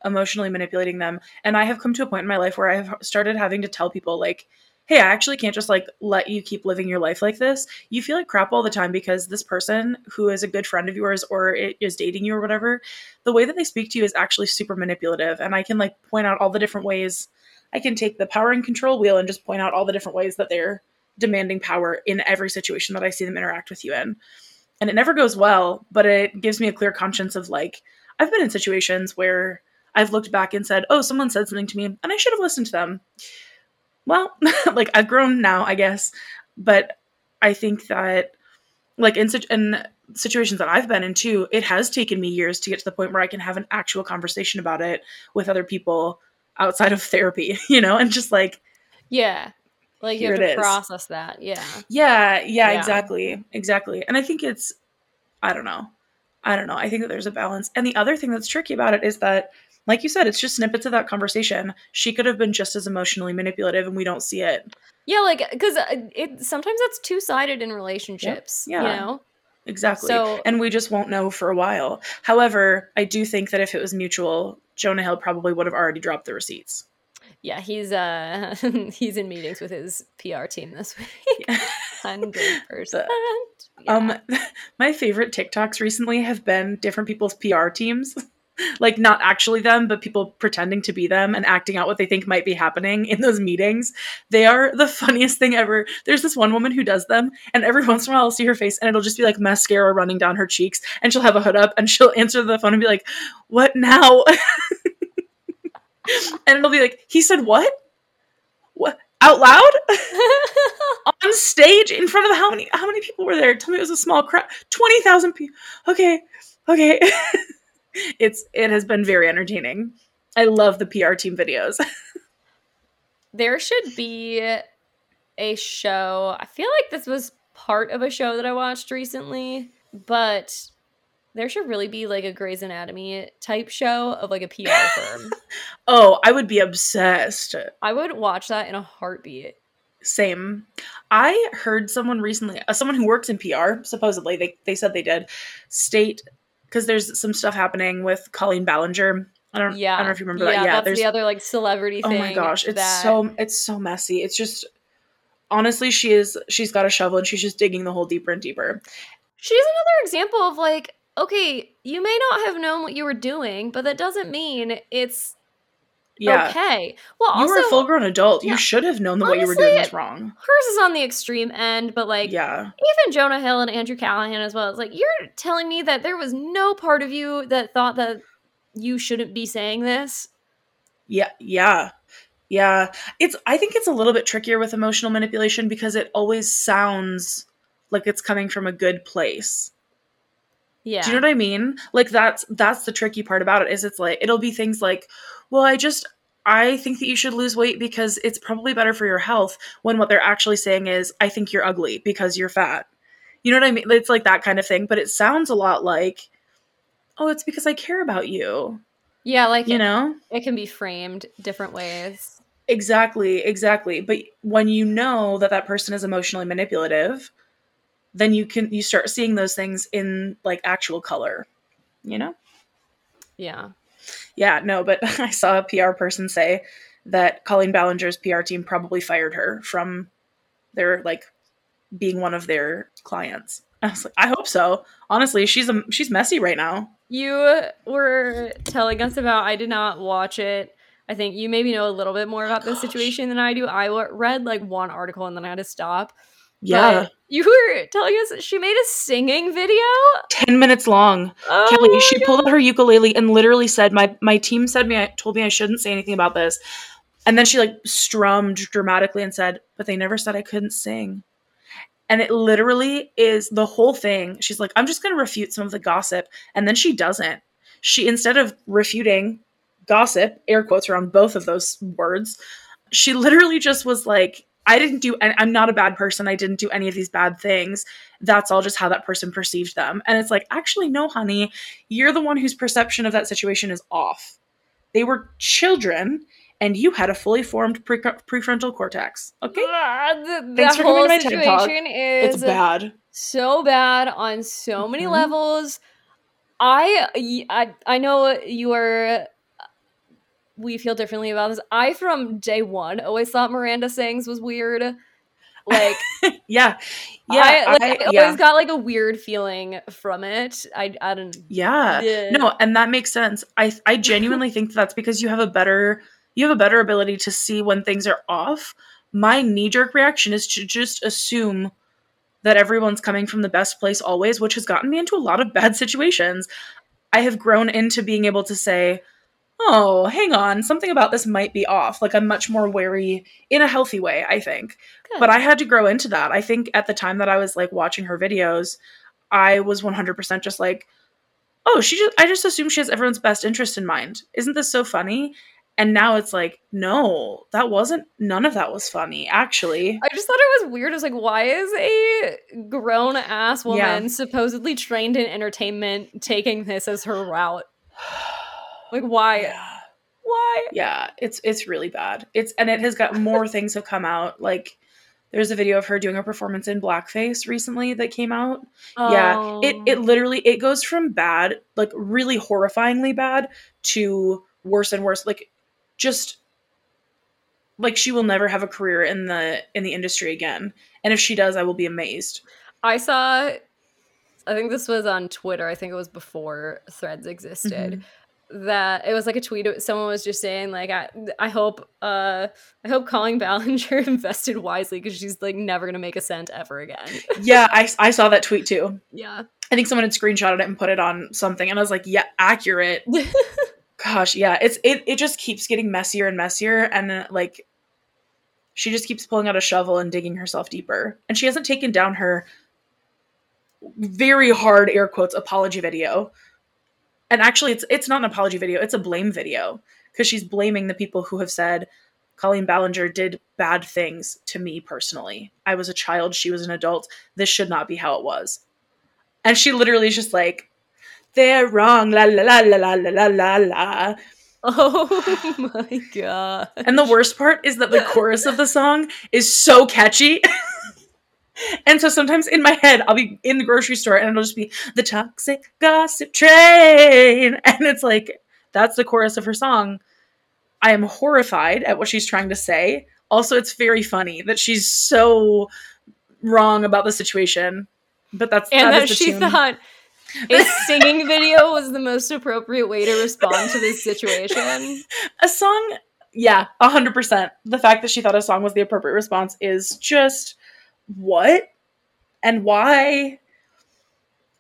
emotionally manipulating them, and I have come to a point in my life where I've started having to tell people like, "Hey, I actually can't just like let you keep living your life like this. You feel like crap all the time because this person who is a good friend of yours or is dating you or whatever, the way that they speak to you is actually super manipulative, and I can like point out all the different ways I can take the power and control wheel and just point out all the different ways that they're demanding power in every situation that I see them interact with you in. And it never goes well, but it gives me a clear conscience of like, I've been in situations where I've looked back and said, oh, someone said something to me and I should have listened to them. Well, like I've grown now, I guess, but I think that like in, situ- in situations that I've been in too, it has taken me years to get to the point where I can have an actual conversation about it with other people outside of therapy, you know, and just like,
yeah. Like you have to
is.
process that. Yeah.
Yeah, yeah,
Yeah.
exactly. Exactly. And I think it's I don't know. I don't know. I think that there's a balance. And the other thing that's tricky about it is that like you said, it's just snippets of that conversation. She could have been just as emotionally manipulative and we don't see it.
Yeah, like because uh, it sometimes that's two sided in relationships.
Yeah.
You know.
Exactly.
So-
and we just won't know for a while. However, I do think that if it was mutual, Jonah Hill probably would have already dropped the receipts.
Yeah, he's uh he's in meetings with his PR team this week. Hundred percent.
Um my favorite TikToks recently have been different people's PR teams. like not actually them, but people pretending to be them and acting out what they think might be happening in those meetings. They are the funniest thing ever. There's this one woman who does them, and every once in a while I'll see her face and it'll just be like mascara running down her cheeks, and she'll have a hood up and she'll answer the phone and be like, What now? and it'll be like, He said what? What out loud? on stage in front of how many how many people were there? Tell me it was a small crowd. Twenty thousand people. Okay, okay. it's it has been very entertaining. I love the PR team videos.
there should be a show. I feel like this was part of a show that I watched recently, but there should really be like a Grey's Anatomy type show of like a PR firm.
oh, I would be obsessed.
I would watch that in a heartbeat.
Same. I heard someone recently, uh, someone who works in PR, supposedly they they said they did, state because there's some stuff happening with Colleen Ballinger. I don't,
Yeah,
I don't know if you remember
yeah,
that. Yeah,
that's
there's
the other like celebrity
oh my gosh it's
that-
so it's so messy it's just honestly she is she's got a shovel and she's just digging the hole deeper and deeper
She's another example of like, okay, you may not have known what you were doing, but that doesn't mean it's
yeah
okay. Well,
you
also
were a full-grown adult
yeah,
you should have known that what you were doing
honestly,
was wrong
hers is on the extreme end, but like
yeah
even Jonah Hill and Andrew Callaghan as well. It's like you're telling me that there was no part of you that thought that you shouldn't be saying this.
yeah yeah yeah it's i think it's a little bit trickier with emotional manipulation because it always sounds like it's coming from a good place
Yeah.
Do you know what I mean? Like that's that's the tricky part about it is it's like it'll be things like, well, I just I think that you should lose weight because it's probably better for your health when what they're actually saying is I think you're ugly because you're fat. You know what I mean? It's like that kind of thing, but it sounds a lot like oh, it's because I care about you.
yeah, like
You know?
it can be framed different ways.
Exactly, exactly. But when you know that that person is emotionally manipulative, then you can you start seeing those things in like actual color, you know?
Yeah.
Yeah, no, but I saw a PR person say that Colleen Ballinger's PR team probably fired her from their like being one of their clients. I was like, I hope so. Honestly, she's a, she's messy right now.
You were telling us about I did not watch it. I think you maybe know a little bit more about this oh situation than I do. I read like one article and then I had to stop.
Yeah.
You were telling us she made a singing video
10 minutes long.
oh
Kelly, she
God.
pulled out her ukulele and literally said, "My my team said me, I told me I shouldn't say anything about this," and then she like strummed dramatically and said, "But they never said I couldn't sing." And it literally is the whole thing. She's like, "I'm just going to refute some of the gossip," and then she doesn't. She instead of refuting gossip, air quotes around both of those words, she literally just was like, "I didn't do. and I'm not a bad person. I didn't do any of these bad things." that's all just how that person perceived them. And it's like, actually, no, honey, you're the one whose perception of that situation is off. They were children, and you had a fully formed pre- prefrontal cortex. Okay?
Ah, the, the
for
whole
coming to my
situation
It's
is
bad.
so bad on so many
Mhm.
levels. I, I I know you are. We feel differently about this. I from day one always thought Miranda Sings was weird. Like
Yeah. Yeah.
I, like,
I-
I
yeah.
always got like a weird feeling from it. I I don't.
Yeah.
Yeah.
No, and that makes sense. I I genuinely think that's because you have a better you have a better ability to see when things are off. My knee jerk reaction is to just assume that everyone's coming from the best place always, which has gotten me into a lot of bad situations. I have grown into being able to say, "Oh, hang on, something about this might be off." Like I'm much more wary in a healthy way, I think
Good.
but I had to grow into that. I think at the time that I was like watching her videos, I was 100% just like, oh, she just, I just assume she has everyone's best interest in mind. Isn't this so funny? And now it's like, no, that wasn't, none of that was funny, actually.
I just thought it was weird. I was like, why is a grown ass woman
Yeah.
supposedly trained in entertainment taking this as her route? Like, why?
Yeah.
Why?
yeah it's it's really bad it's and it has got more things have come out like there's a video of her doing a performance in blackface recently that came out yeah it
Oh.
it literally it goes from bad like really horrifyingly bad to worse and worse like just like she will never have a career in the in the industry again and if she does i will be amazed
I saw. I think this was on Twitter. I think it was before Threads existed.
Mm-hmm.
That it was like a tweet. Someone was just saying like, I, I hope, uh, I hope Colleen Ballinger invested wisely because she's like never gonna make a cent ever again.
yeah I, I saw that tweet too
yeah.
i think someone had screenshotted it and put it on something and i was like yeah accurate gosh yeah it's it, it just keeps getting messier and messier and uh, like she just keeps pulling out a shovel and digging herself deeper and she hasn't taken down her very hard air quotes apology video and actually it's it's not an apology video it's a blame video. Because she's blaming the people who have said colleen ballinger did bad things to me personally. I was a child she was an adult. This should not be how it was. And she literally is just like they're wrong la la la la la la la la la.
Oh my god.
and the worst part is that the chorus of the song is so catchy and so sometimes in my head i'll be in the grocery store and it'll just be the toxic gossip train. And it's like that's the chorus of her song. I am horrified at what she's trying to say. Also it's very funny that she's so wrong about the situation but that's
and
that
that
is the
she
tune.
thought a singing video was the most appropriate way to respond to this situation.
a song yeah 100% the fact that she thought a song was the appropriate response is just what? And why?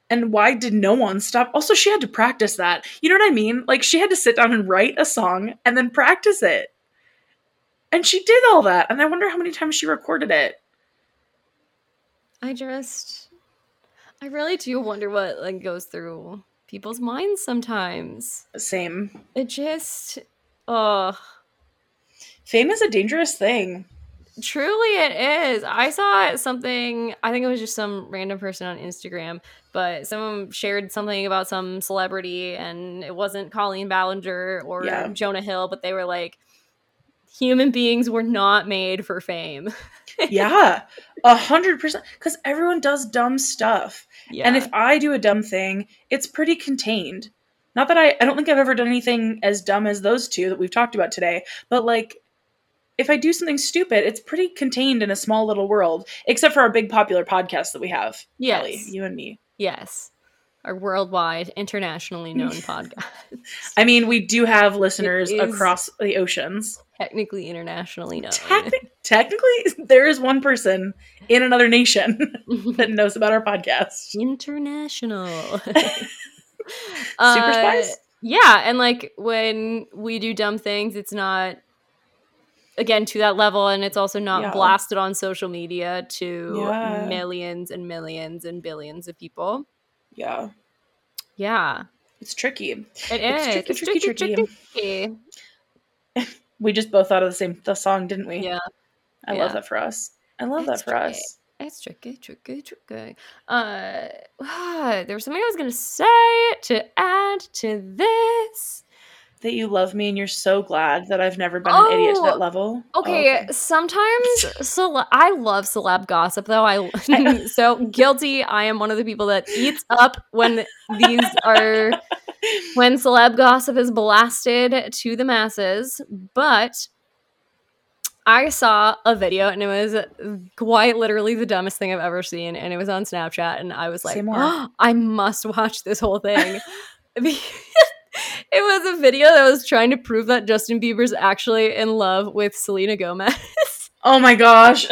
And why did no one stop? Also she had to practice that. You know what i mean? Like she had to sit down and write a song and then practice it. And she did all that and i wonder how many times she recorded it.
I just I really do wonder what like goes through people's minds sometimes.
same.
It just oh
fame is a dangerous thing
truly it is. I saw something, I think it was just some random person on Instagram, but someone shared something about some celebrity and it wasn't Colleen Ballinger or
Yeah.
Jonah Hill, but they were like human beings were not made for fame.
yeah, a hundred percent. Because everyone does dumb stuff,
Yeah.
and if I do a dumb thing, it's pretty contained. Not that I, I don't think I've ever done anything as dumb as those two that we've talked about today, but like, if I do something stupid, it's pretty contained in a small little world, except for our big popular podcast that we have.
Yes.
Kelly, you and me.
yes. Our worldwide, internationally known podcast.
I mean, we do have listeners across the oceans.
Technically internationally known.
Techni- technically, there is one person in another nation that knows about our podcast.
international.
Super
Uh,
Spice?
Yeah, and like when we do dumb things, it's not again to that level and it's also not
Yeah.
blasted on social media to
Yeah.
millions and millions and billions of people.
Yeah,
Yeah.
it's tricky.
It
It's
is.
tricky,
It's
tricky, tricky.
tricky.
We just both thought of the same the song, didn't we?
Yeah.
I
yeah.
love that for us. I love
It's
that for
tricky.
us.
It's tricky, tricky, tricky. Uh, there was something I was gonna say to add to this.
That you love me and you're so glad that I've never been an idiot to
Oh,
that level. Oh,
Okay, sometimes cele- I love celeb gossip though. I so guilty. I am one of the people that eats up when these are when celeb gossip is blasted to the masses. But I saw a video and it was quite literally the dumbest thing I've ever seen, and it was on Snapchat, and I was like, "Oh, I must watch this whole thing. It was a video that was trying to prove that Justin Bieber's actually in love with Selena Gomez.
Oh my gosh.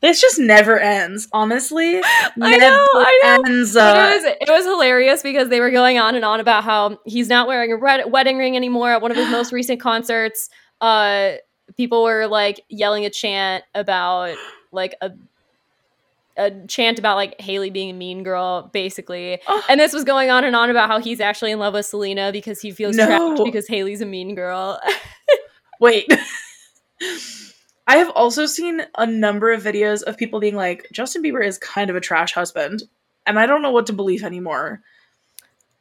This just never ends, honestly.
I
never
know, I know.
ends. Uh,
it was it was hilarious because they were going on and on about how he's not wearing a red- wedding ring anymore at one of his most recent concerts. Uh, people were like yelling a chant about like a a chant about like Hailey being a mean girl, basically.
oh,
And this was going on and on about how he's actually in love with Selena because he feels
No.
trapped because Hailey's a mean girl.
wait. I have also seen a number of videos of people being like, Justin Bieber is kind of a trash husband. And I don't know what to believe anymore.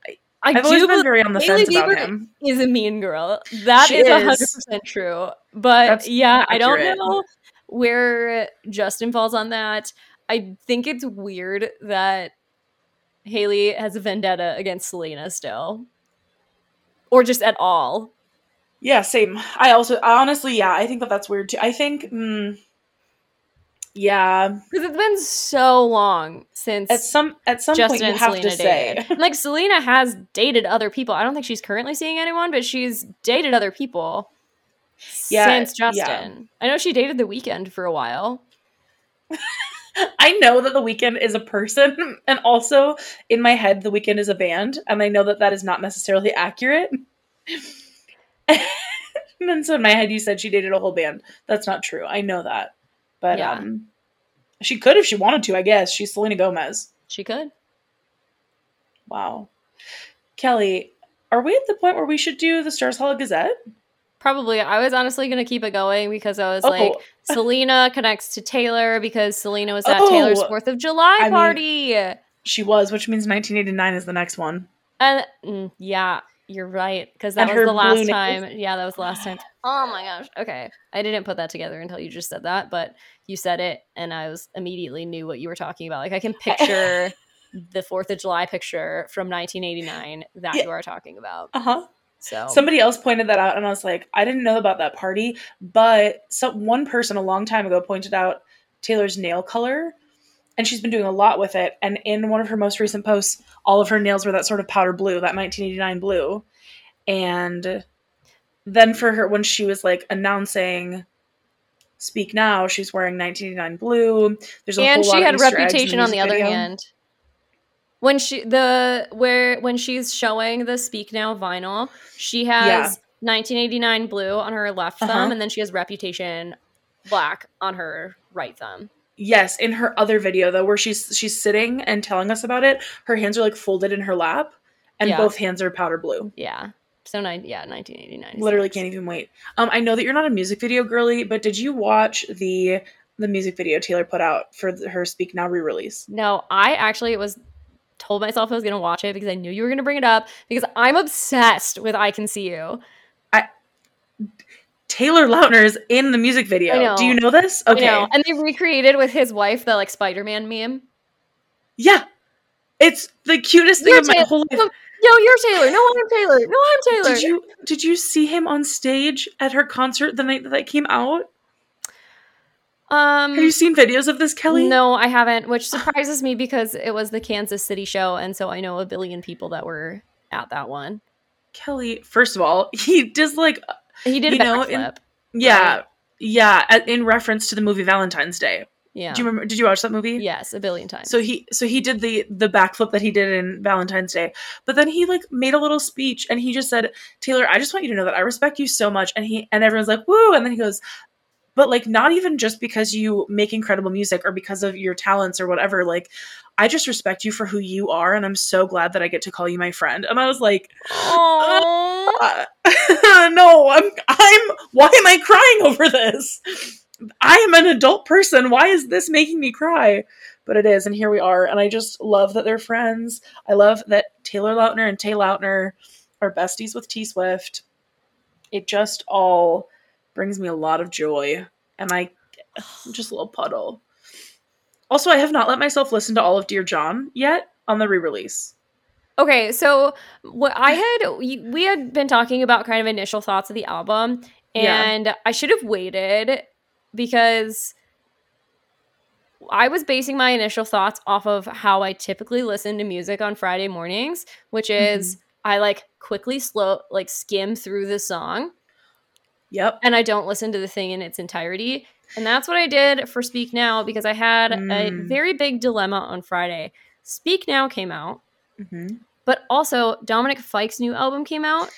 I
I've always been very on the
Hailey
fence about
Bieber
him.
is a mean girl. That
She
is hundred percent true. But
That's
yeah, I don't know where Justin falls on that. I think it's weird that Hailey has a vendetta against Selena still. Or just at all.
Yeah, same. I also, honestly, yeah, I think that that's weird too. I think, mm, yeah,
Because it's been so long since
at some at some
Justin
point you have
Selena
to say,
like Selena has dated other people. I don't think she's currently seeing anyone, but she's dated other people
Yeah,
since
yeah.
Justin. I know she dated the Weeknd for a while.
I know that the Weeknd is a person, and also in my head, the Weeknd is a band, and I know that that is not necessarily accurate. and then so in my head, you said she dated a whole band. That's not true. I know that, but
Yeah.
um, she could if she wanted to. I guess she's Selena Gomez.
She could.
Wow, Kelly, are we at the point where we should do the Stars Hollow Gazette?
Probably. I was honestly going to keep it going because I was
Oh.
like, Selena connects to Taylor because Selena was at
Oh.
Taylor's 4th of July
I mean-
party.
She was, which means 1989 is the next one.
and mm, yeah, you're right. Because that
And
was the last time. Yeah, that was the last time. Oh my gosh. Okay. I didn't put that together until you just said that, but you said it and I was immediately knew what you were talking about. Like, I can picture the 4th of July picture from 1989 that
Yeah.
you are talking about.
Uh huh.
So,
Somebody else pointed that out, and I was like, I didn't know about that party, but some one person a long time ago pointed out Taylor's nail color, and she's been doing a lot with it. And in one of her most recent posts, all of her nails were that sort of powder blue, that 1989 blue. And then for her, when she was like announcing "Speak Now," she's wearing 1989 blue. There's a
and
whole lot
she
of
had
Easter
reputation on the
music
other
video.
hand when she the where when she's showing the speak now vinyl she has
Yeah.
1989 blue on her left
Uh-huh.
thumb and then she has reputation black on her right thumb
Yes, in her other video though, where she's she's sitting and telling us about it, her hands are like folded in her lap, and
Yeah.
both hands are powder blue.
yeah so nine yeah 1989
Literally can't even wait. Um, I know that you're not a music video girly, but did you watch the the music video Taylor put out for her Speak Now re-release?
no i actually it was told myself i was going to watch it because i knew you were going to bring it up because i'm obsessed with i can see you I
Taylor Lautner is in the music video.
I.
Do you know this?
I
Okay.
know. And they recreated with his wife the like Spider-Man meme.
Yeah. It's the cutest thing
You're
of my
Taylor.
whole life.
No, Yo, you're Taylor. No, I'm Taylor. No, I'm Taylor.
Did you did you see him on stage at her concert the night that that came out?
Um
Have you seen videos of this, Kelly?
No, I haven't, which surprises me because it was the Kansas City show and so I know a billion people that were at that one.
Kelly, first of all, he does like
He did
You know, in- yeah,
Right.
yeah, in reference to the movie Valentine's Day.
yeah.
Do you remember did you watch that movie?
yes, a billion times.
So he so he did the the backflip that he did in Valentine's Day. But then he like made a little speech and he just said, "Taylor, I just want you to know that I respect you so much." And he and everyone's like, "Woo!" And then he goes, "But like not even just because you make incredible music or because of your talents or whatever, like I just respect you for who you are and I'm so glad that I get to call you my friend." And I was like, uh, "No, I'm I'm why am I crying over this? I am an adult person. Why is this making me cry?" but it is, and here we are. And I just love that they're friends. I love that Taylor Lautner and Tay Lautner are besties with T Swift. It just all brings me a lot of joy, and I I'm just a little puddle. Also, I have not let myself listen to all of Dear John yet on the re-release.
Okay, so what I had we had been talking about kind of initial thoughts of the album,
Yeah.
and I should have waited because I was basing my initial thoughts off of how I typically listen to music on Friday mornings, which is mm-hmm. I like quickly slow like skim through the song
Yep.
and I don't listen to the thing in its entirety. And that's what I did for Speak Now because I had a
Mm.
very big dilemma on Friday. Speak Now came out,
hmm
but also Dominic Fike's new album came out.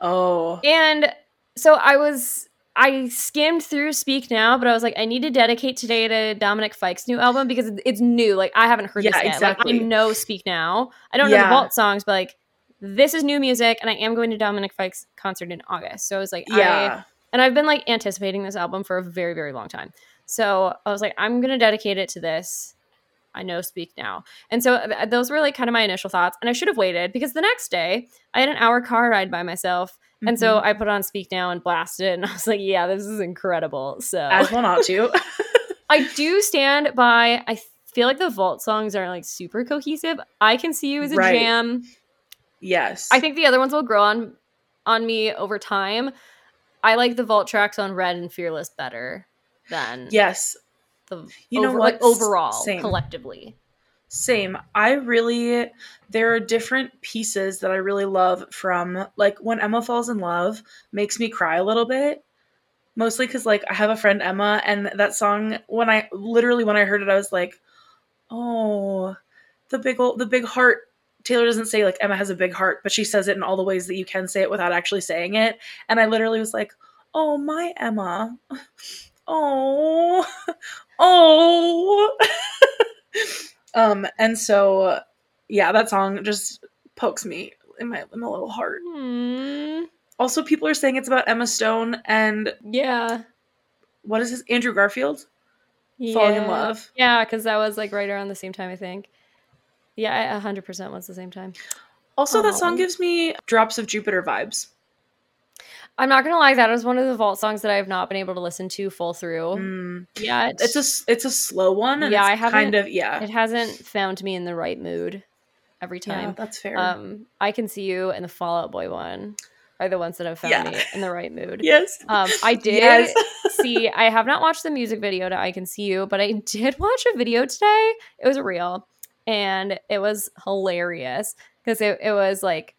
Oh,
And so I was I skimmed through Speak Now, but I was like, I need to dedicate today to Dominic Fike's new album because it's- new. Like I haven't heard
Yeah,
this yet.
exactly.
Like I know Speak Now. I don't know the vault songs, but like this is new music, and I am going to Dominic Fike's concert in August. So I was like, I,
yeah.
And I've been like anticipating this album for a very, very long time. So I was like, I'm gonna dedicate it to this. I know Speak Now. And so th- those were like kind of my initial thoughts. And I should have waited because the next day I had an hour car ride by myself. And so
Mhm.
I put on Speak Now and blasted it. And I was like, yeah, this is incredible. So
as well not to.
I do stand by, I feel like the Vault songs aren't like super cohesive. I can see you as a
Right.
jam.
yes.
I think the other ones will grow on on me over time. I like the Vault tracks on Red and Fearless better than
yes.
the
You know what?
like overall
Same.
collectively.
Same. I really there are different pieces that I really love from like when Emma falls in love makes me cry a little bit. Mostly cuz like I have a friend Emma and that song when I literally when I heard it I was like, "Oh, the big ol- the big heart." Taylor doesn't say like Emma has a big heart, but she says it in all the ways that you can say it without actually saying it. And I literally was like, "Oh, my Emma." Oh. Oh. um and so yeah, that song just pokes me in my in my little heart.
Hmm.
Also, people are saying it's about Emma Stone and
Yeah.
what is this? Andrew Garfield falling in love.
Yeah, because that was like right around the same time, I think. Yeah, hundred percent was the same time.
Also, that song gives me drops of Jupiter vibes.
I'm not gonna lie, that is one of the vault songs that I have not been able to listen to full through
Mm.
yet.
It's a it's a slow one. And
Yeah,
it's
I haven't-
kind of yeah.
it hasn't found me in the right mood every
Yeah,
time.
that's fair.
Um, I can see you and the Fall Out Boy one are the ones that have found
Yeah.
me in the right mood.
yes.
Um, I did
Yes.
see. I have not watched the music video to "I Can See You," but I did watch a video today. It was a reel, and it was hilarious because it, it was like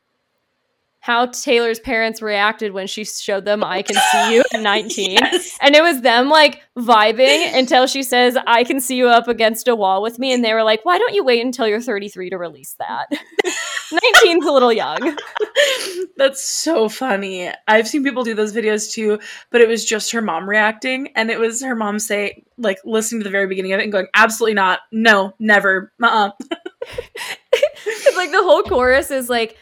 how Taylor's parents reacted when she showed them "I Can See You" at nineteen.
Yes.
And it was them like vibing until she says, I can see you up against a wall with me. And they were like, why don't you wait until you're 33 to release that? 19's a little young.
That's so funny. I've seen people do those videos too, but it was just her mom reacting, and it was her mom say, like, listening to the very beginning of it and going, "Absolutely not, no, never, uh."
It's like the whole chorus is like,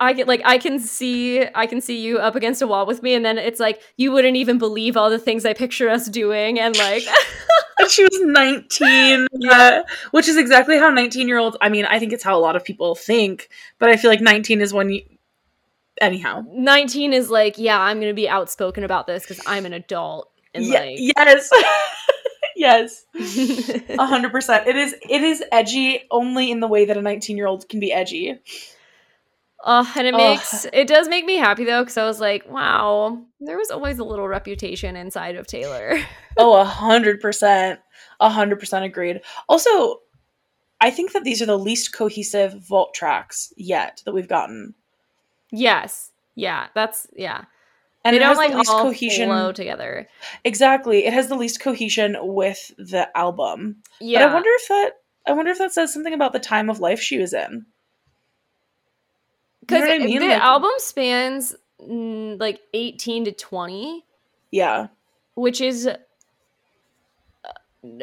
I get like I can see I can see you up against a wall with me, and then it's like you wouldn't even believe all the things I picture us doing, and like
And she was 19, uh, which is exactly how 19 year olds. I mean, I think it's how a lot of people think, but I feel like 19 is when you, anyhow.
19 is like, yeah, I'm going to be outspoken about this because I'm an adult. And like,
yes. yes. A hundred percent. It is it is edgy only in the way that a 19 year old can be edgy.
Uh, and it makes it does make me happy though because I was like, wow, there was always a little reputation inside of Taylor.
Oh, a hundred percent. A hundred percent agreed. Also, I think that these are the least cohesive vault tracks yet that we've gotten.
yes, yeah, that's yeah.
And
they
it
don't
has
like
the least
all
cohesion.
flow together.
Exactly. It has the least cohesion with the album.
Yeah,
But I wonder if that I wonder if that says something about the time of life she was in.
Because
know I mean?
the
Like-
album spans mm, like 18 to 20,
Yeah.
which is uh,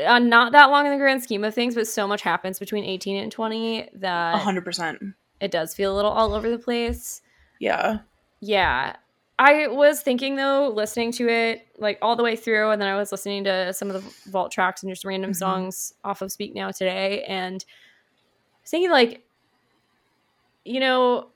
uh, not that long in the grand scheme of things, but so much happens between 18 and 20
A
that
hundred percent.
it does feel a little all over the place.
Yeah.
Yeah. I was thinking though, listening to it like all the way through, and then I was listening to some of the vault tracks and just random
Mhm.
songs off of Speak Now today, and I was thinking like, you know,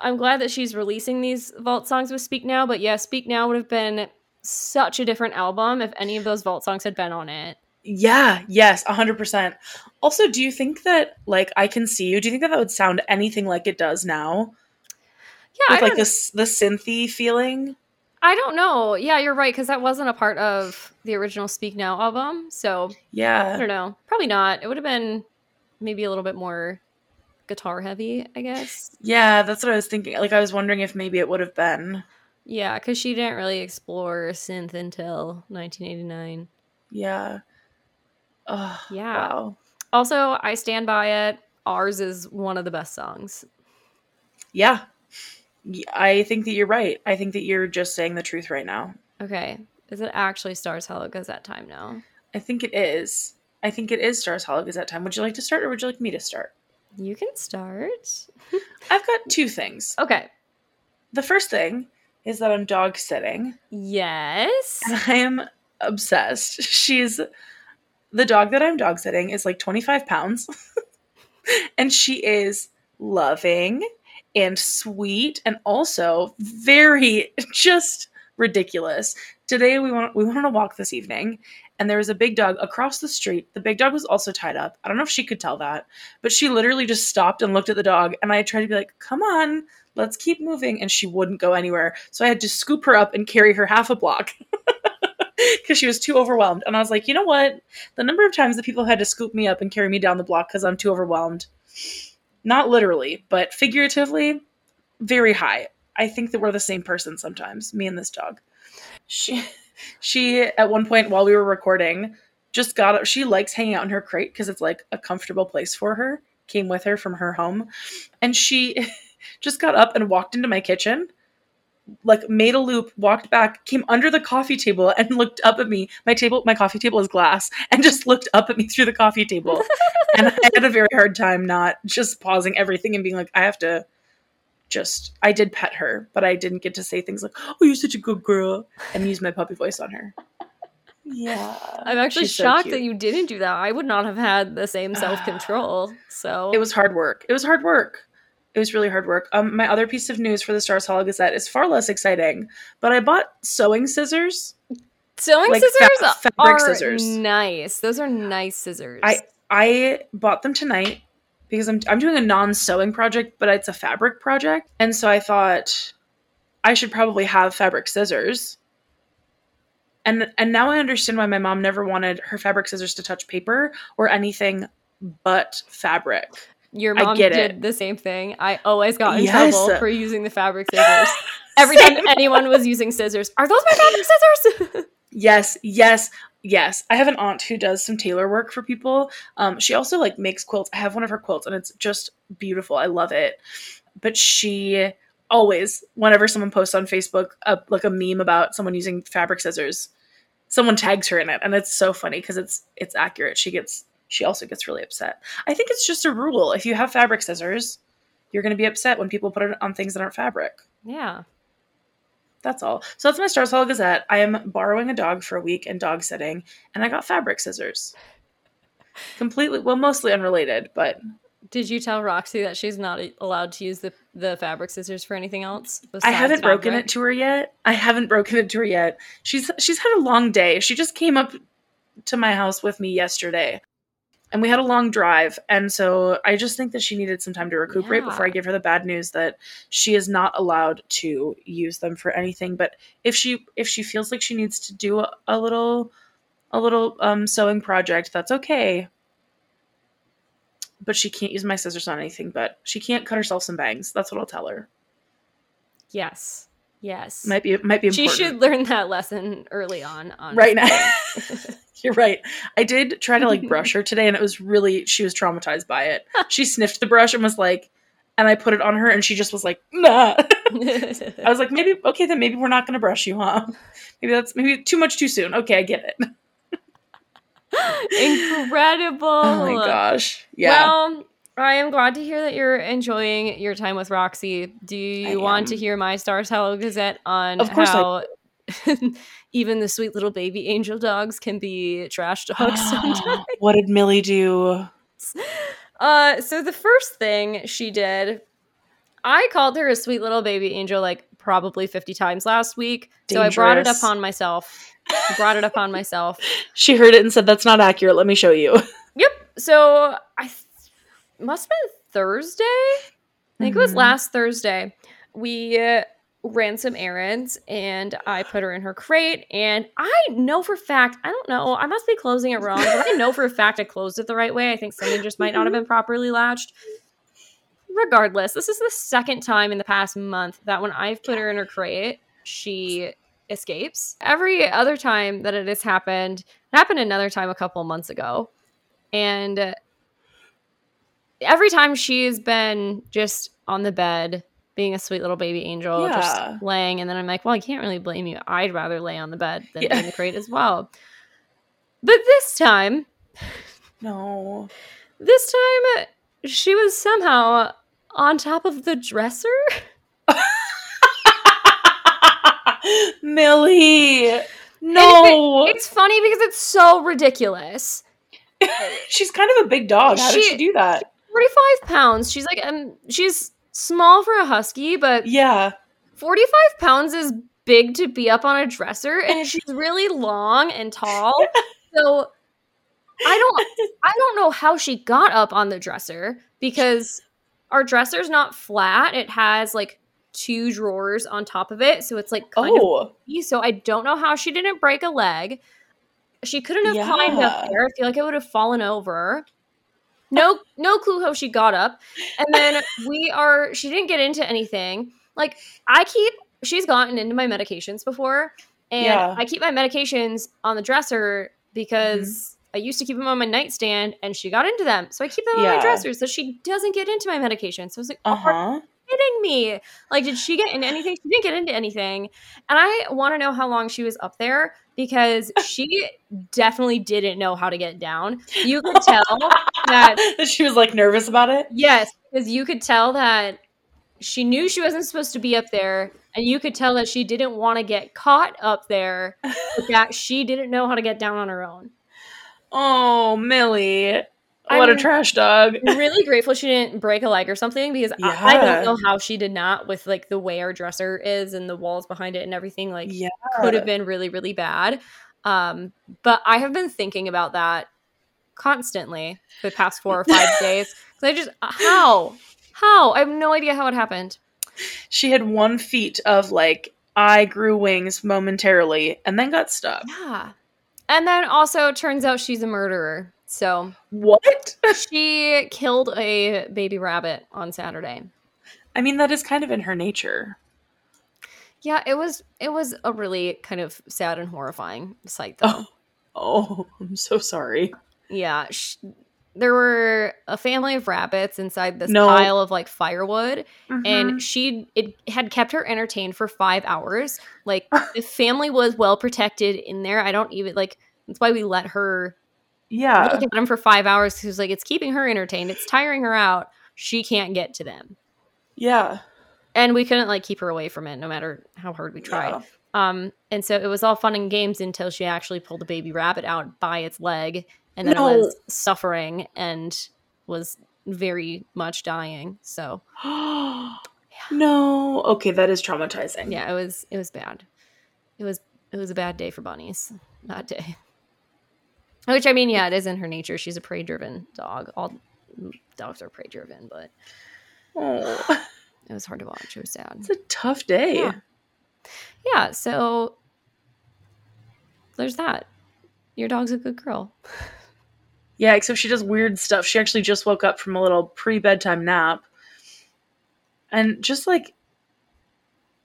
I'm glad that she's releasing these vault songs with Speak Now, but yeah, Speak Now would have been such a different album if any of those vault songs had been on it.
Yeah, yes, a hundred percent. Also, do you think that like I can see you? Do you think that that would sound anything like it does now?
Yeah,
With like this the synthy feeling?
I don't know. Yeah, you're right because that wasn't a part of the original Speak Now album, so
yeah.
I don't know. Probably not. It would have been maybe a little bit more guitar heavy, I guess.
Yeah, that's what I was thinking. Like I was wondering if maybe it would have been.
Yeah, because she didn't really explore synth until 1989.
Yeah. Oh,
Yeah.
Wow.
Also, I stand by it. Ours is one of the best songs.
Yeah. I think that you're right. I think that you're just saying the truth right now.
Okay. Is it actually Stars Hollow Gazette time now?
I think it is. I think it is Stars Hollow Gazette time. Would you like to start or would you like me to start?
You can start.
I've got two things.
Okay.
The first thing is that I'm dog sitting
Yes.
and I am obsessed. She's the dog that I'm dog sitting is like 25 pounds and she is loving and sweet and also very just ridiculous. Today we want we wanted to walk this evening and there was a big dog across the street. The big dog was also tied up. I don't know if she could tell that, but she literally just stopped and looked at the dog and I tried to be like, "Come on, let's keep moving." And she wouldn't go anywhere. So I had to scoop her up and carry her half a block. Because she was too overwhelmed. And I was like, you know what? The number of times that people had to scoop me up and carry me down the block because I'm too overwhelmed, not literally, but figuratively, very high. I think that we're the same person sometimes, me and this dog. She, she at one point while we were recording, just got up. She likes hanging out in her crate because it's like a comfortable place for her. Came with her from her home, and she just got up and walked into my kitchen like made a loop, walked back, came under the coffee table and looked up at me. My table, my coffee table is glass, and just looked up at me through the coffee table. and I had a very hard time not just pausing everything and being like, I have to just I did pet her, but I didn't get to say things like, Oh, you're such a good girl and use my puppy voice on her. Yeah.
I'm actually
she's
shocked
cute.
that you didn't do that. I would not have had the same self control. So
It was hard work. It was hard work. It was really hard work. Um, my other piece of news for the Stars Hollow Gazette is far less exciting, but I bought sewing scissors.
sewing
like, fa-
scissors
fabric
are
scissors.
nice. Those are nice scissors.
I I bought them tonight because I'm I'm doing a non-sewing project, but it's a fabric project, and so I thought I should probably have fabric scissors. And and now I understand why my mom never wanted her fabric scissors to touch paper or anything but fabric.
Your mom did
it.
the same thing. I always got in
Yes.
trouble for using the fabric scissors. Every time anyone was using scissors, are those my fabric scissors?
Yes, yes, yes. I have an aunt who does some tailor work for people. Um, she also like makes quilts. I have one of her quilts, and it's just beautiful. I love it. But she always, whenever someone posts on Facebook, a, like a meme about someone using fabric scissors, someone tags her in it, and it's so funny because it's it's accurate. She gets she also gets really upset. I think it's just a rule. If you have fabric scissors, you're going to be upset when people put it on things that aren't fabric.
yeah.
That's all. So that's my Stars Hollow Gazette. I am borrowing a dog for a week and dog sitting, and I got fabric scissors. Completely, well, mostly unrelated, but
Did you tell Roxy that she's not allowed to use the, the fabric scissors for anything else?
I haven't broken it to her yet. I haven't broken it to her yet. She's she's had a long day. She just came up to my house with me yesterday. And we had a long drive, and so I just think that she needed some time to recuperate
Yeah.
before I give her the bad news that she is not allowed to use them for anything. But if she if she feels like she needs to do a, a little a little um, sewing project, that's okay. But she can't use my scissors on anything. But she can't cut herself some bangs. That's what I'll tell her.
Yes. Yes.
Might be might be
she should learn that lesson early on. on
right now. You're right. I did try to like brush her today, and it was really she was traumatized by it. She sniffed the brush and was like, and I put it on her, and she just was like, nah. I was like, maybe okay, then maybe we're not gonna brush you, huh? Maybe that's maybe too much too soon. Okay, I get it.
Incredible.
Oh my gosh, yeah.
Well, I am glad to hear that you're enjoying your time with Roxy. Do you
I
want to hear my Stars Hollow Gazette on
Of course
how even the sweet little baby angel dogs can be trash dogs sometimes?
what did Millie do?
Uh, so the first thing she did, I called her a sweet little baby angel like probably 50 times last week. So I brought it
Dangerous.
upon myself. I brought it upon myself.
She heard it and said, "That's not accurate. Let me show you."
Yep. So I th- must have been Thursday. I think it was
Mhm.
last Thursday. We uh, ran some errands and I put her in her crate. And I know for a fact, I don't know, I must be closing it wrong, but I know for a fact I closed it the right way. I think something just might not have mm-hmm. been properly latched. Regardless, this is the second time in the past month that when I've put her in her crate, she escapes. Every other time that it has happened, it happened another time a couple months ago. And every time she's been just on the bed, being a sweet little baby angel,
Yeah.
just laying. And then I'm like, well, I can't really blame you. I'd rather lay on the bed than
Yeah.
in the crate as well. But this time,
No.
this time, she was somehow on top of the dresser.
Millie. No.
It's funny because it's so ridiculous.
She's kind of a big dog. How did
She-
she do that?
45 pounds. She's like, um, she's small for a husky, but
Yeah.
45 pounds is big to be up on a dresser, and she's really long and tall. So I don't, I don't know how she got up on the dresser because our dresser's not flat. It has like two drawers on top of it, so it's like kind of
Oh.
so I don't know how she didn't break a leg. She couldn't have climbed up there. I feel like it would have fallen over. No, no clue how she got up. And then we are. She didn't get into anything. Like I keep. She's gotten into my medications before, and
Yeah. Mm-hmm.
I keep my medications on the dresser because I used to keep them on my nightstand, and she got into them. So I keep them on my dresser so she doesn't get into my medication. So I was like,
Uh
oh,
huh.
Kidding me? Like, did she get into anything? She didn't get into anything. And I want to know how long she was up there because she definitely didn't know how to get down. You could tell that,
she was like nervous about it.
yes, because you could tell that she knew she wasn't supposed to be up there. And you could tell that she didn't want to get caught up there, but that she didn't know how to get down on her own.
Oh, Millie. What a
I'm-
trash dog.
Really grateful she didn't break a leg or something because I, I don't know how she did not with like the way our dresser is and the walls behind it and everything. Like,
Yeah.
could have been really really bad um but i have been thinking about that constantly for the past four or five days 'Cause i just how how i have no idea how it happened
She had one feat of like, I grew wings momentarily and then got stuck.
yeah and then also it turns out she's a murderer so
What?
she killed a baby rabbit on saturday
I mean, that is kind of in her nature.
yeah it was it was a really kind of sad and horrifying sight though
Oh, oh I'm so sorry.
Yeah, sh- there were a family of rabbits inside this
No.
pile of like firewood,
Mhm.
and she it had kept her entertained for five hours. Like the family was well protected in there. I don't even like. That's why we let her
yeah.
at them for five hours because like it's keeping her entertained. It's tiring her out. She can't get to them,
Yeah.
and we couldn't like keep her away from it no matter how hard we tried.
Yeah.
Um, and so it was all fun and games until she actually pulled a baby rabbit out by its leg, and then
No.
it was suffering and was very much dying. So
no. Okay, that is traumatizing.
yeah, it was it was bad. It was it was a bad day for bunnies that day. Which I mean, yeah, it is in her nature. She's a prey driven dog. All dogs are prey driven, but
Oh,
it was hard to watch. It was sad.
it's a tough day.
Yeah. Yeah, so there's that. Your dog's a good girl.
Yeah, except she does weird stuff. She actually just woke up from a little pre bedtime nap and just like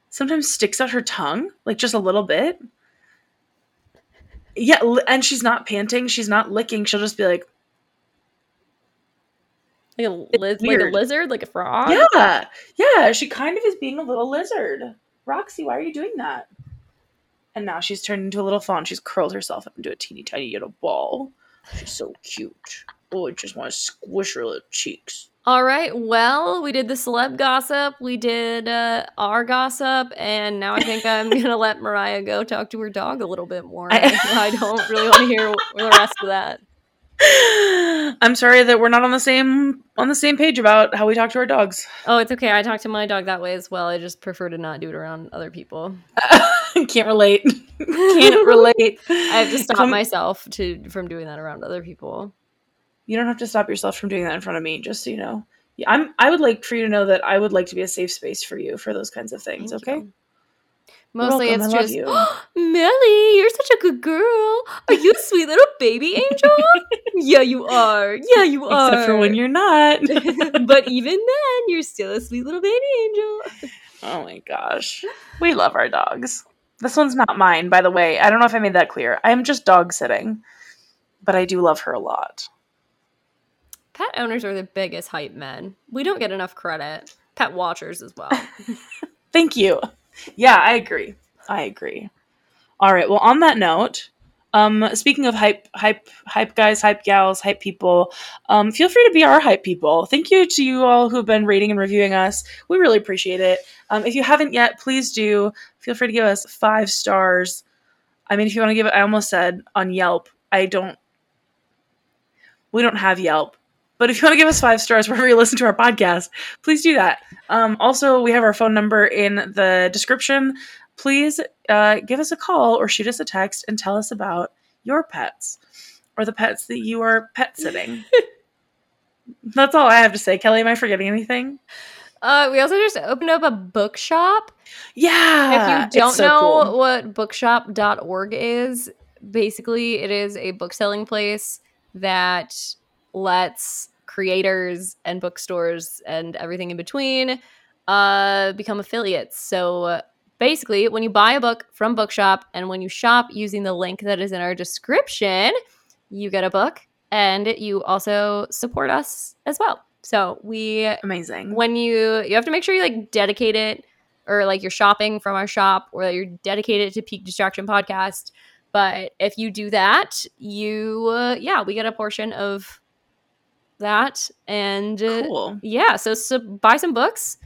sometimes sticks out her tongue, like just a little bit. Yeah, and she's not panting, she's not licking. She'll just be like,
Like a, liz- like a lizard, like a frog.
Yeah, yeah, she kind of is being a little lizard. Roxy, why are you doing that? And now she's turned into a little fawn. She's curled herself up into a teeny tiny little ball. She's so cute. Oh, I just want to squish her little cheeks.
All right. Well, we did the celeb gossip. We did uh, our gossip, and now I think I'm gonna let Mariah go talk to her dog a little bit more. I,
I-
don't really want to hear the rest of that.
I'm sorry that we're not on the same on the same page about how we talk to our dogs.
Oh, it's okay. I talk to my dog that way as well. I just prefer to not do it around other people.
Can't relate. Can't relate.
I have to stop myself to from doing that around other people.
You don't have to stop yourself from doing that in front of me, just so you know. Yeah, I'm. I would like for you to know that I would like to be a safe space for you for those kinds of things.
Thank
okay.
you. Mostly
welcome.
it's just
you.
Millie, you're such a good girl. Are you a sweet little baby angel? yeah, you are. Yeah, you are.
Except for when you're not.
but even then, you're still a sweet little baby angel.
oh my gosh, we love our dogs. This one's not mine, by the way. I don't know if I made that clear. I'm just dog sitting, but I do love her a lot.
Pet owners are the biggest hype men. We don't get enough credit. Pet watchers as well.
Thank you. Yeah, I agree. I agree. All right. Well, on that note, um, speaking of hype, hype, hype guys, hype gals, hype people, um, feel free to be our hype people. Thank you to you all who've been rating and reviewing us. We really appreciate it. Um, if you haven't yet, please do. Feel free to give us five stars. I mean, if you want to give it, I almost said on Yelp. I don't. We don't have Yelp. But if you want to give us five stars wherever you listen to our podcast, please do that. Um, also, we have our phone number in the description. Please uh, give us a call or shoot us a text and tell us about your pets or the pets that you are pet sitting. That's all I have to say. Kellie, am I forgetting anything?
Uh, we also just opened up a bookshop.
Yeah.
if you don't
so
know
cool.
what bookshop.org is, basically it is a book selling place that lets creators and bookstores and everything in between uh, become affiliates. So basically, when you buy a book from Bookshop and when you shop using the link that is in our description, you get a book and you also support us as well. So we
amazing.
when you you have to make sure you like dedicate it or like you're shopping from our shop or that you're dedicated to peak distraction podcast but if you do that you uh, yeah we get a portion of that and uh, yeah so, so buy some books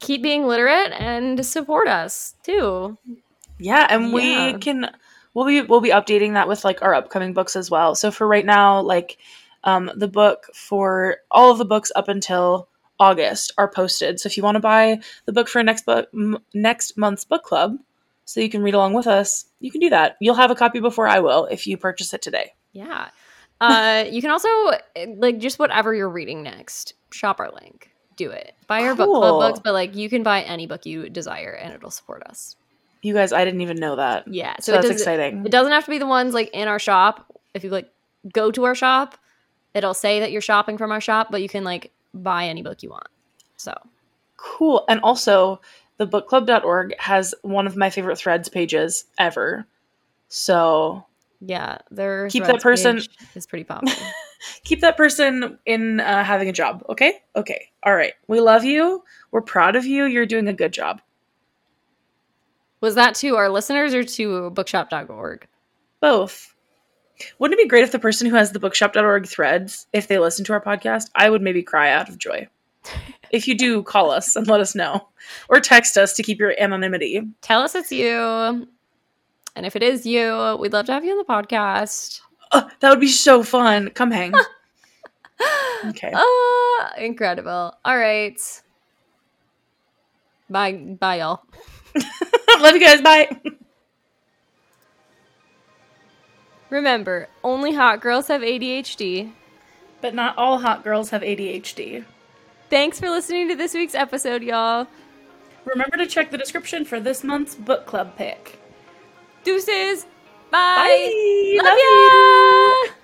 keep being literate and support us too
Yeah, and
Yeah.
we can we'll be we'll be updating that with like our upcoming books as well. So for right now, like um the book for all of the books up until August are posted. So if you want to buy the book for next book m- next month's book club so you can read along with us, you can do that. You'll have a copy before I will if you purchase it today.
yeah uh you can also like just whatever you're reading next shop our link do it buy our book club books but like you can buy any book you desire and it'll support us
You guys, I didn't even know that.
Yeah,
So,
so,
that's exciting.
It doesn't have to be the ones like in our shop. If you like go to our shop, it'll say that you're shopping from our shop, but you can like buy any book you want. So
Cool. And also, the bookclub.org has one of my favorite threads pages ever. So
yeah, their
Keep that person-
is pretty popular.
keep that person in uh, having a job, okay? Okay. All right. We love you. We're proud of you. You're doing a good job.
Was that to our listeners or to bookshop.org?
Both. Wouldn't it be great if the person who has the bookshop.org threads, if they listen to our podcast, I would maybe cry out of joy. if you do, call us and let us know. Or text us to keep your anonymity.
Tell us it's you. And if it is you, we'd love to have you on the podcast.
Oh, that would be so fun. Come hang. Okay.
Ah, incredible. All right. Bye, bye, y'all.
Love you guys. Bye.
Remember, only hot girls have ADHD.
But not all hot girls have ADHD.
Thanks for listening to this week's episode, y'all.
Remember to check the description for this month's book club pick.
Deuces.
Bye.
Bye.
Love,
Love ya. You.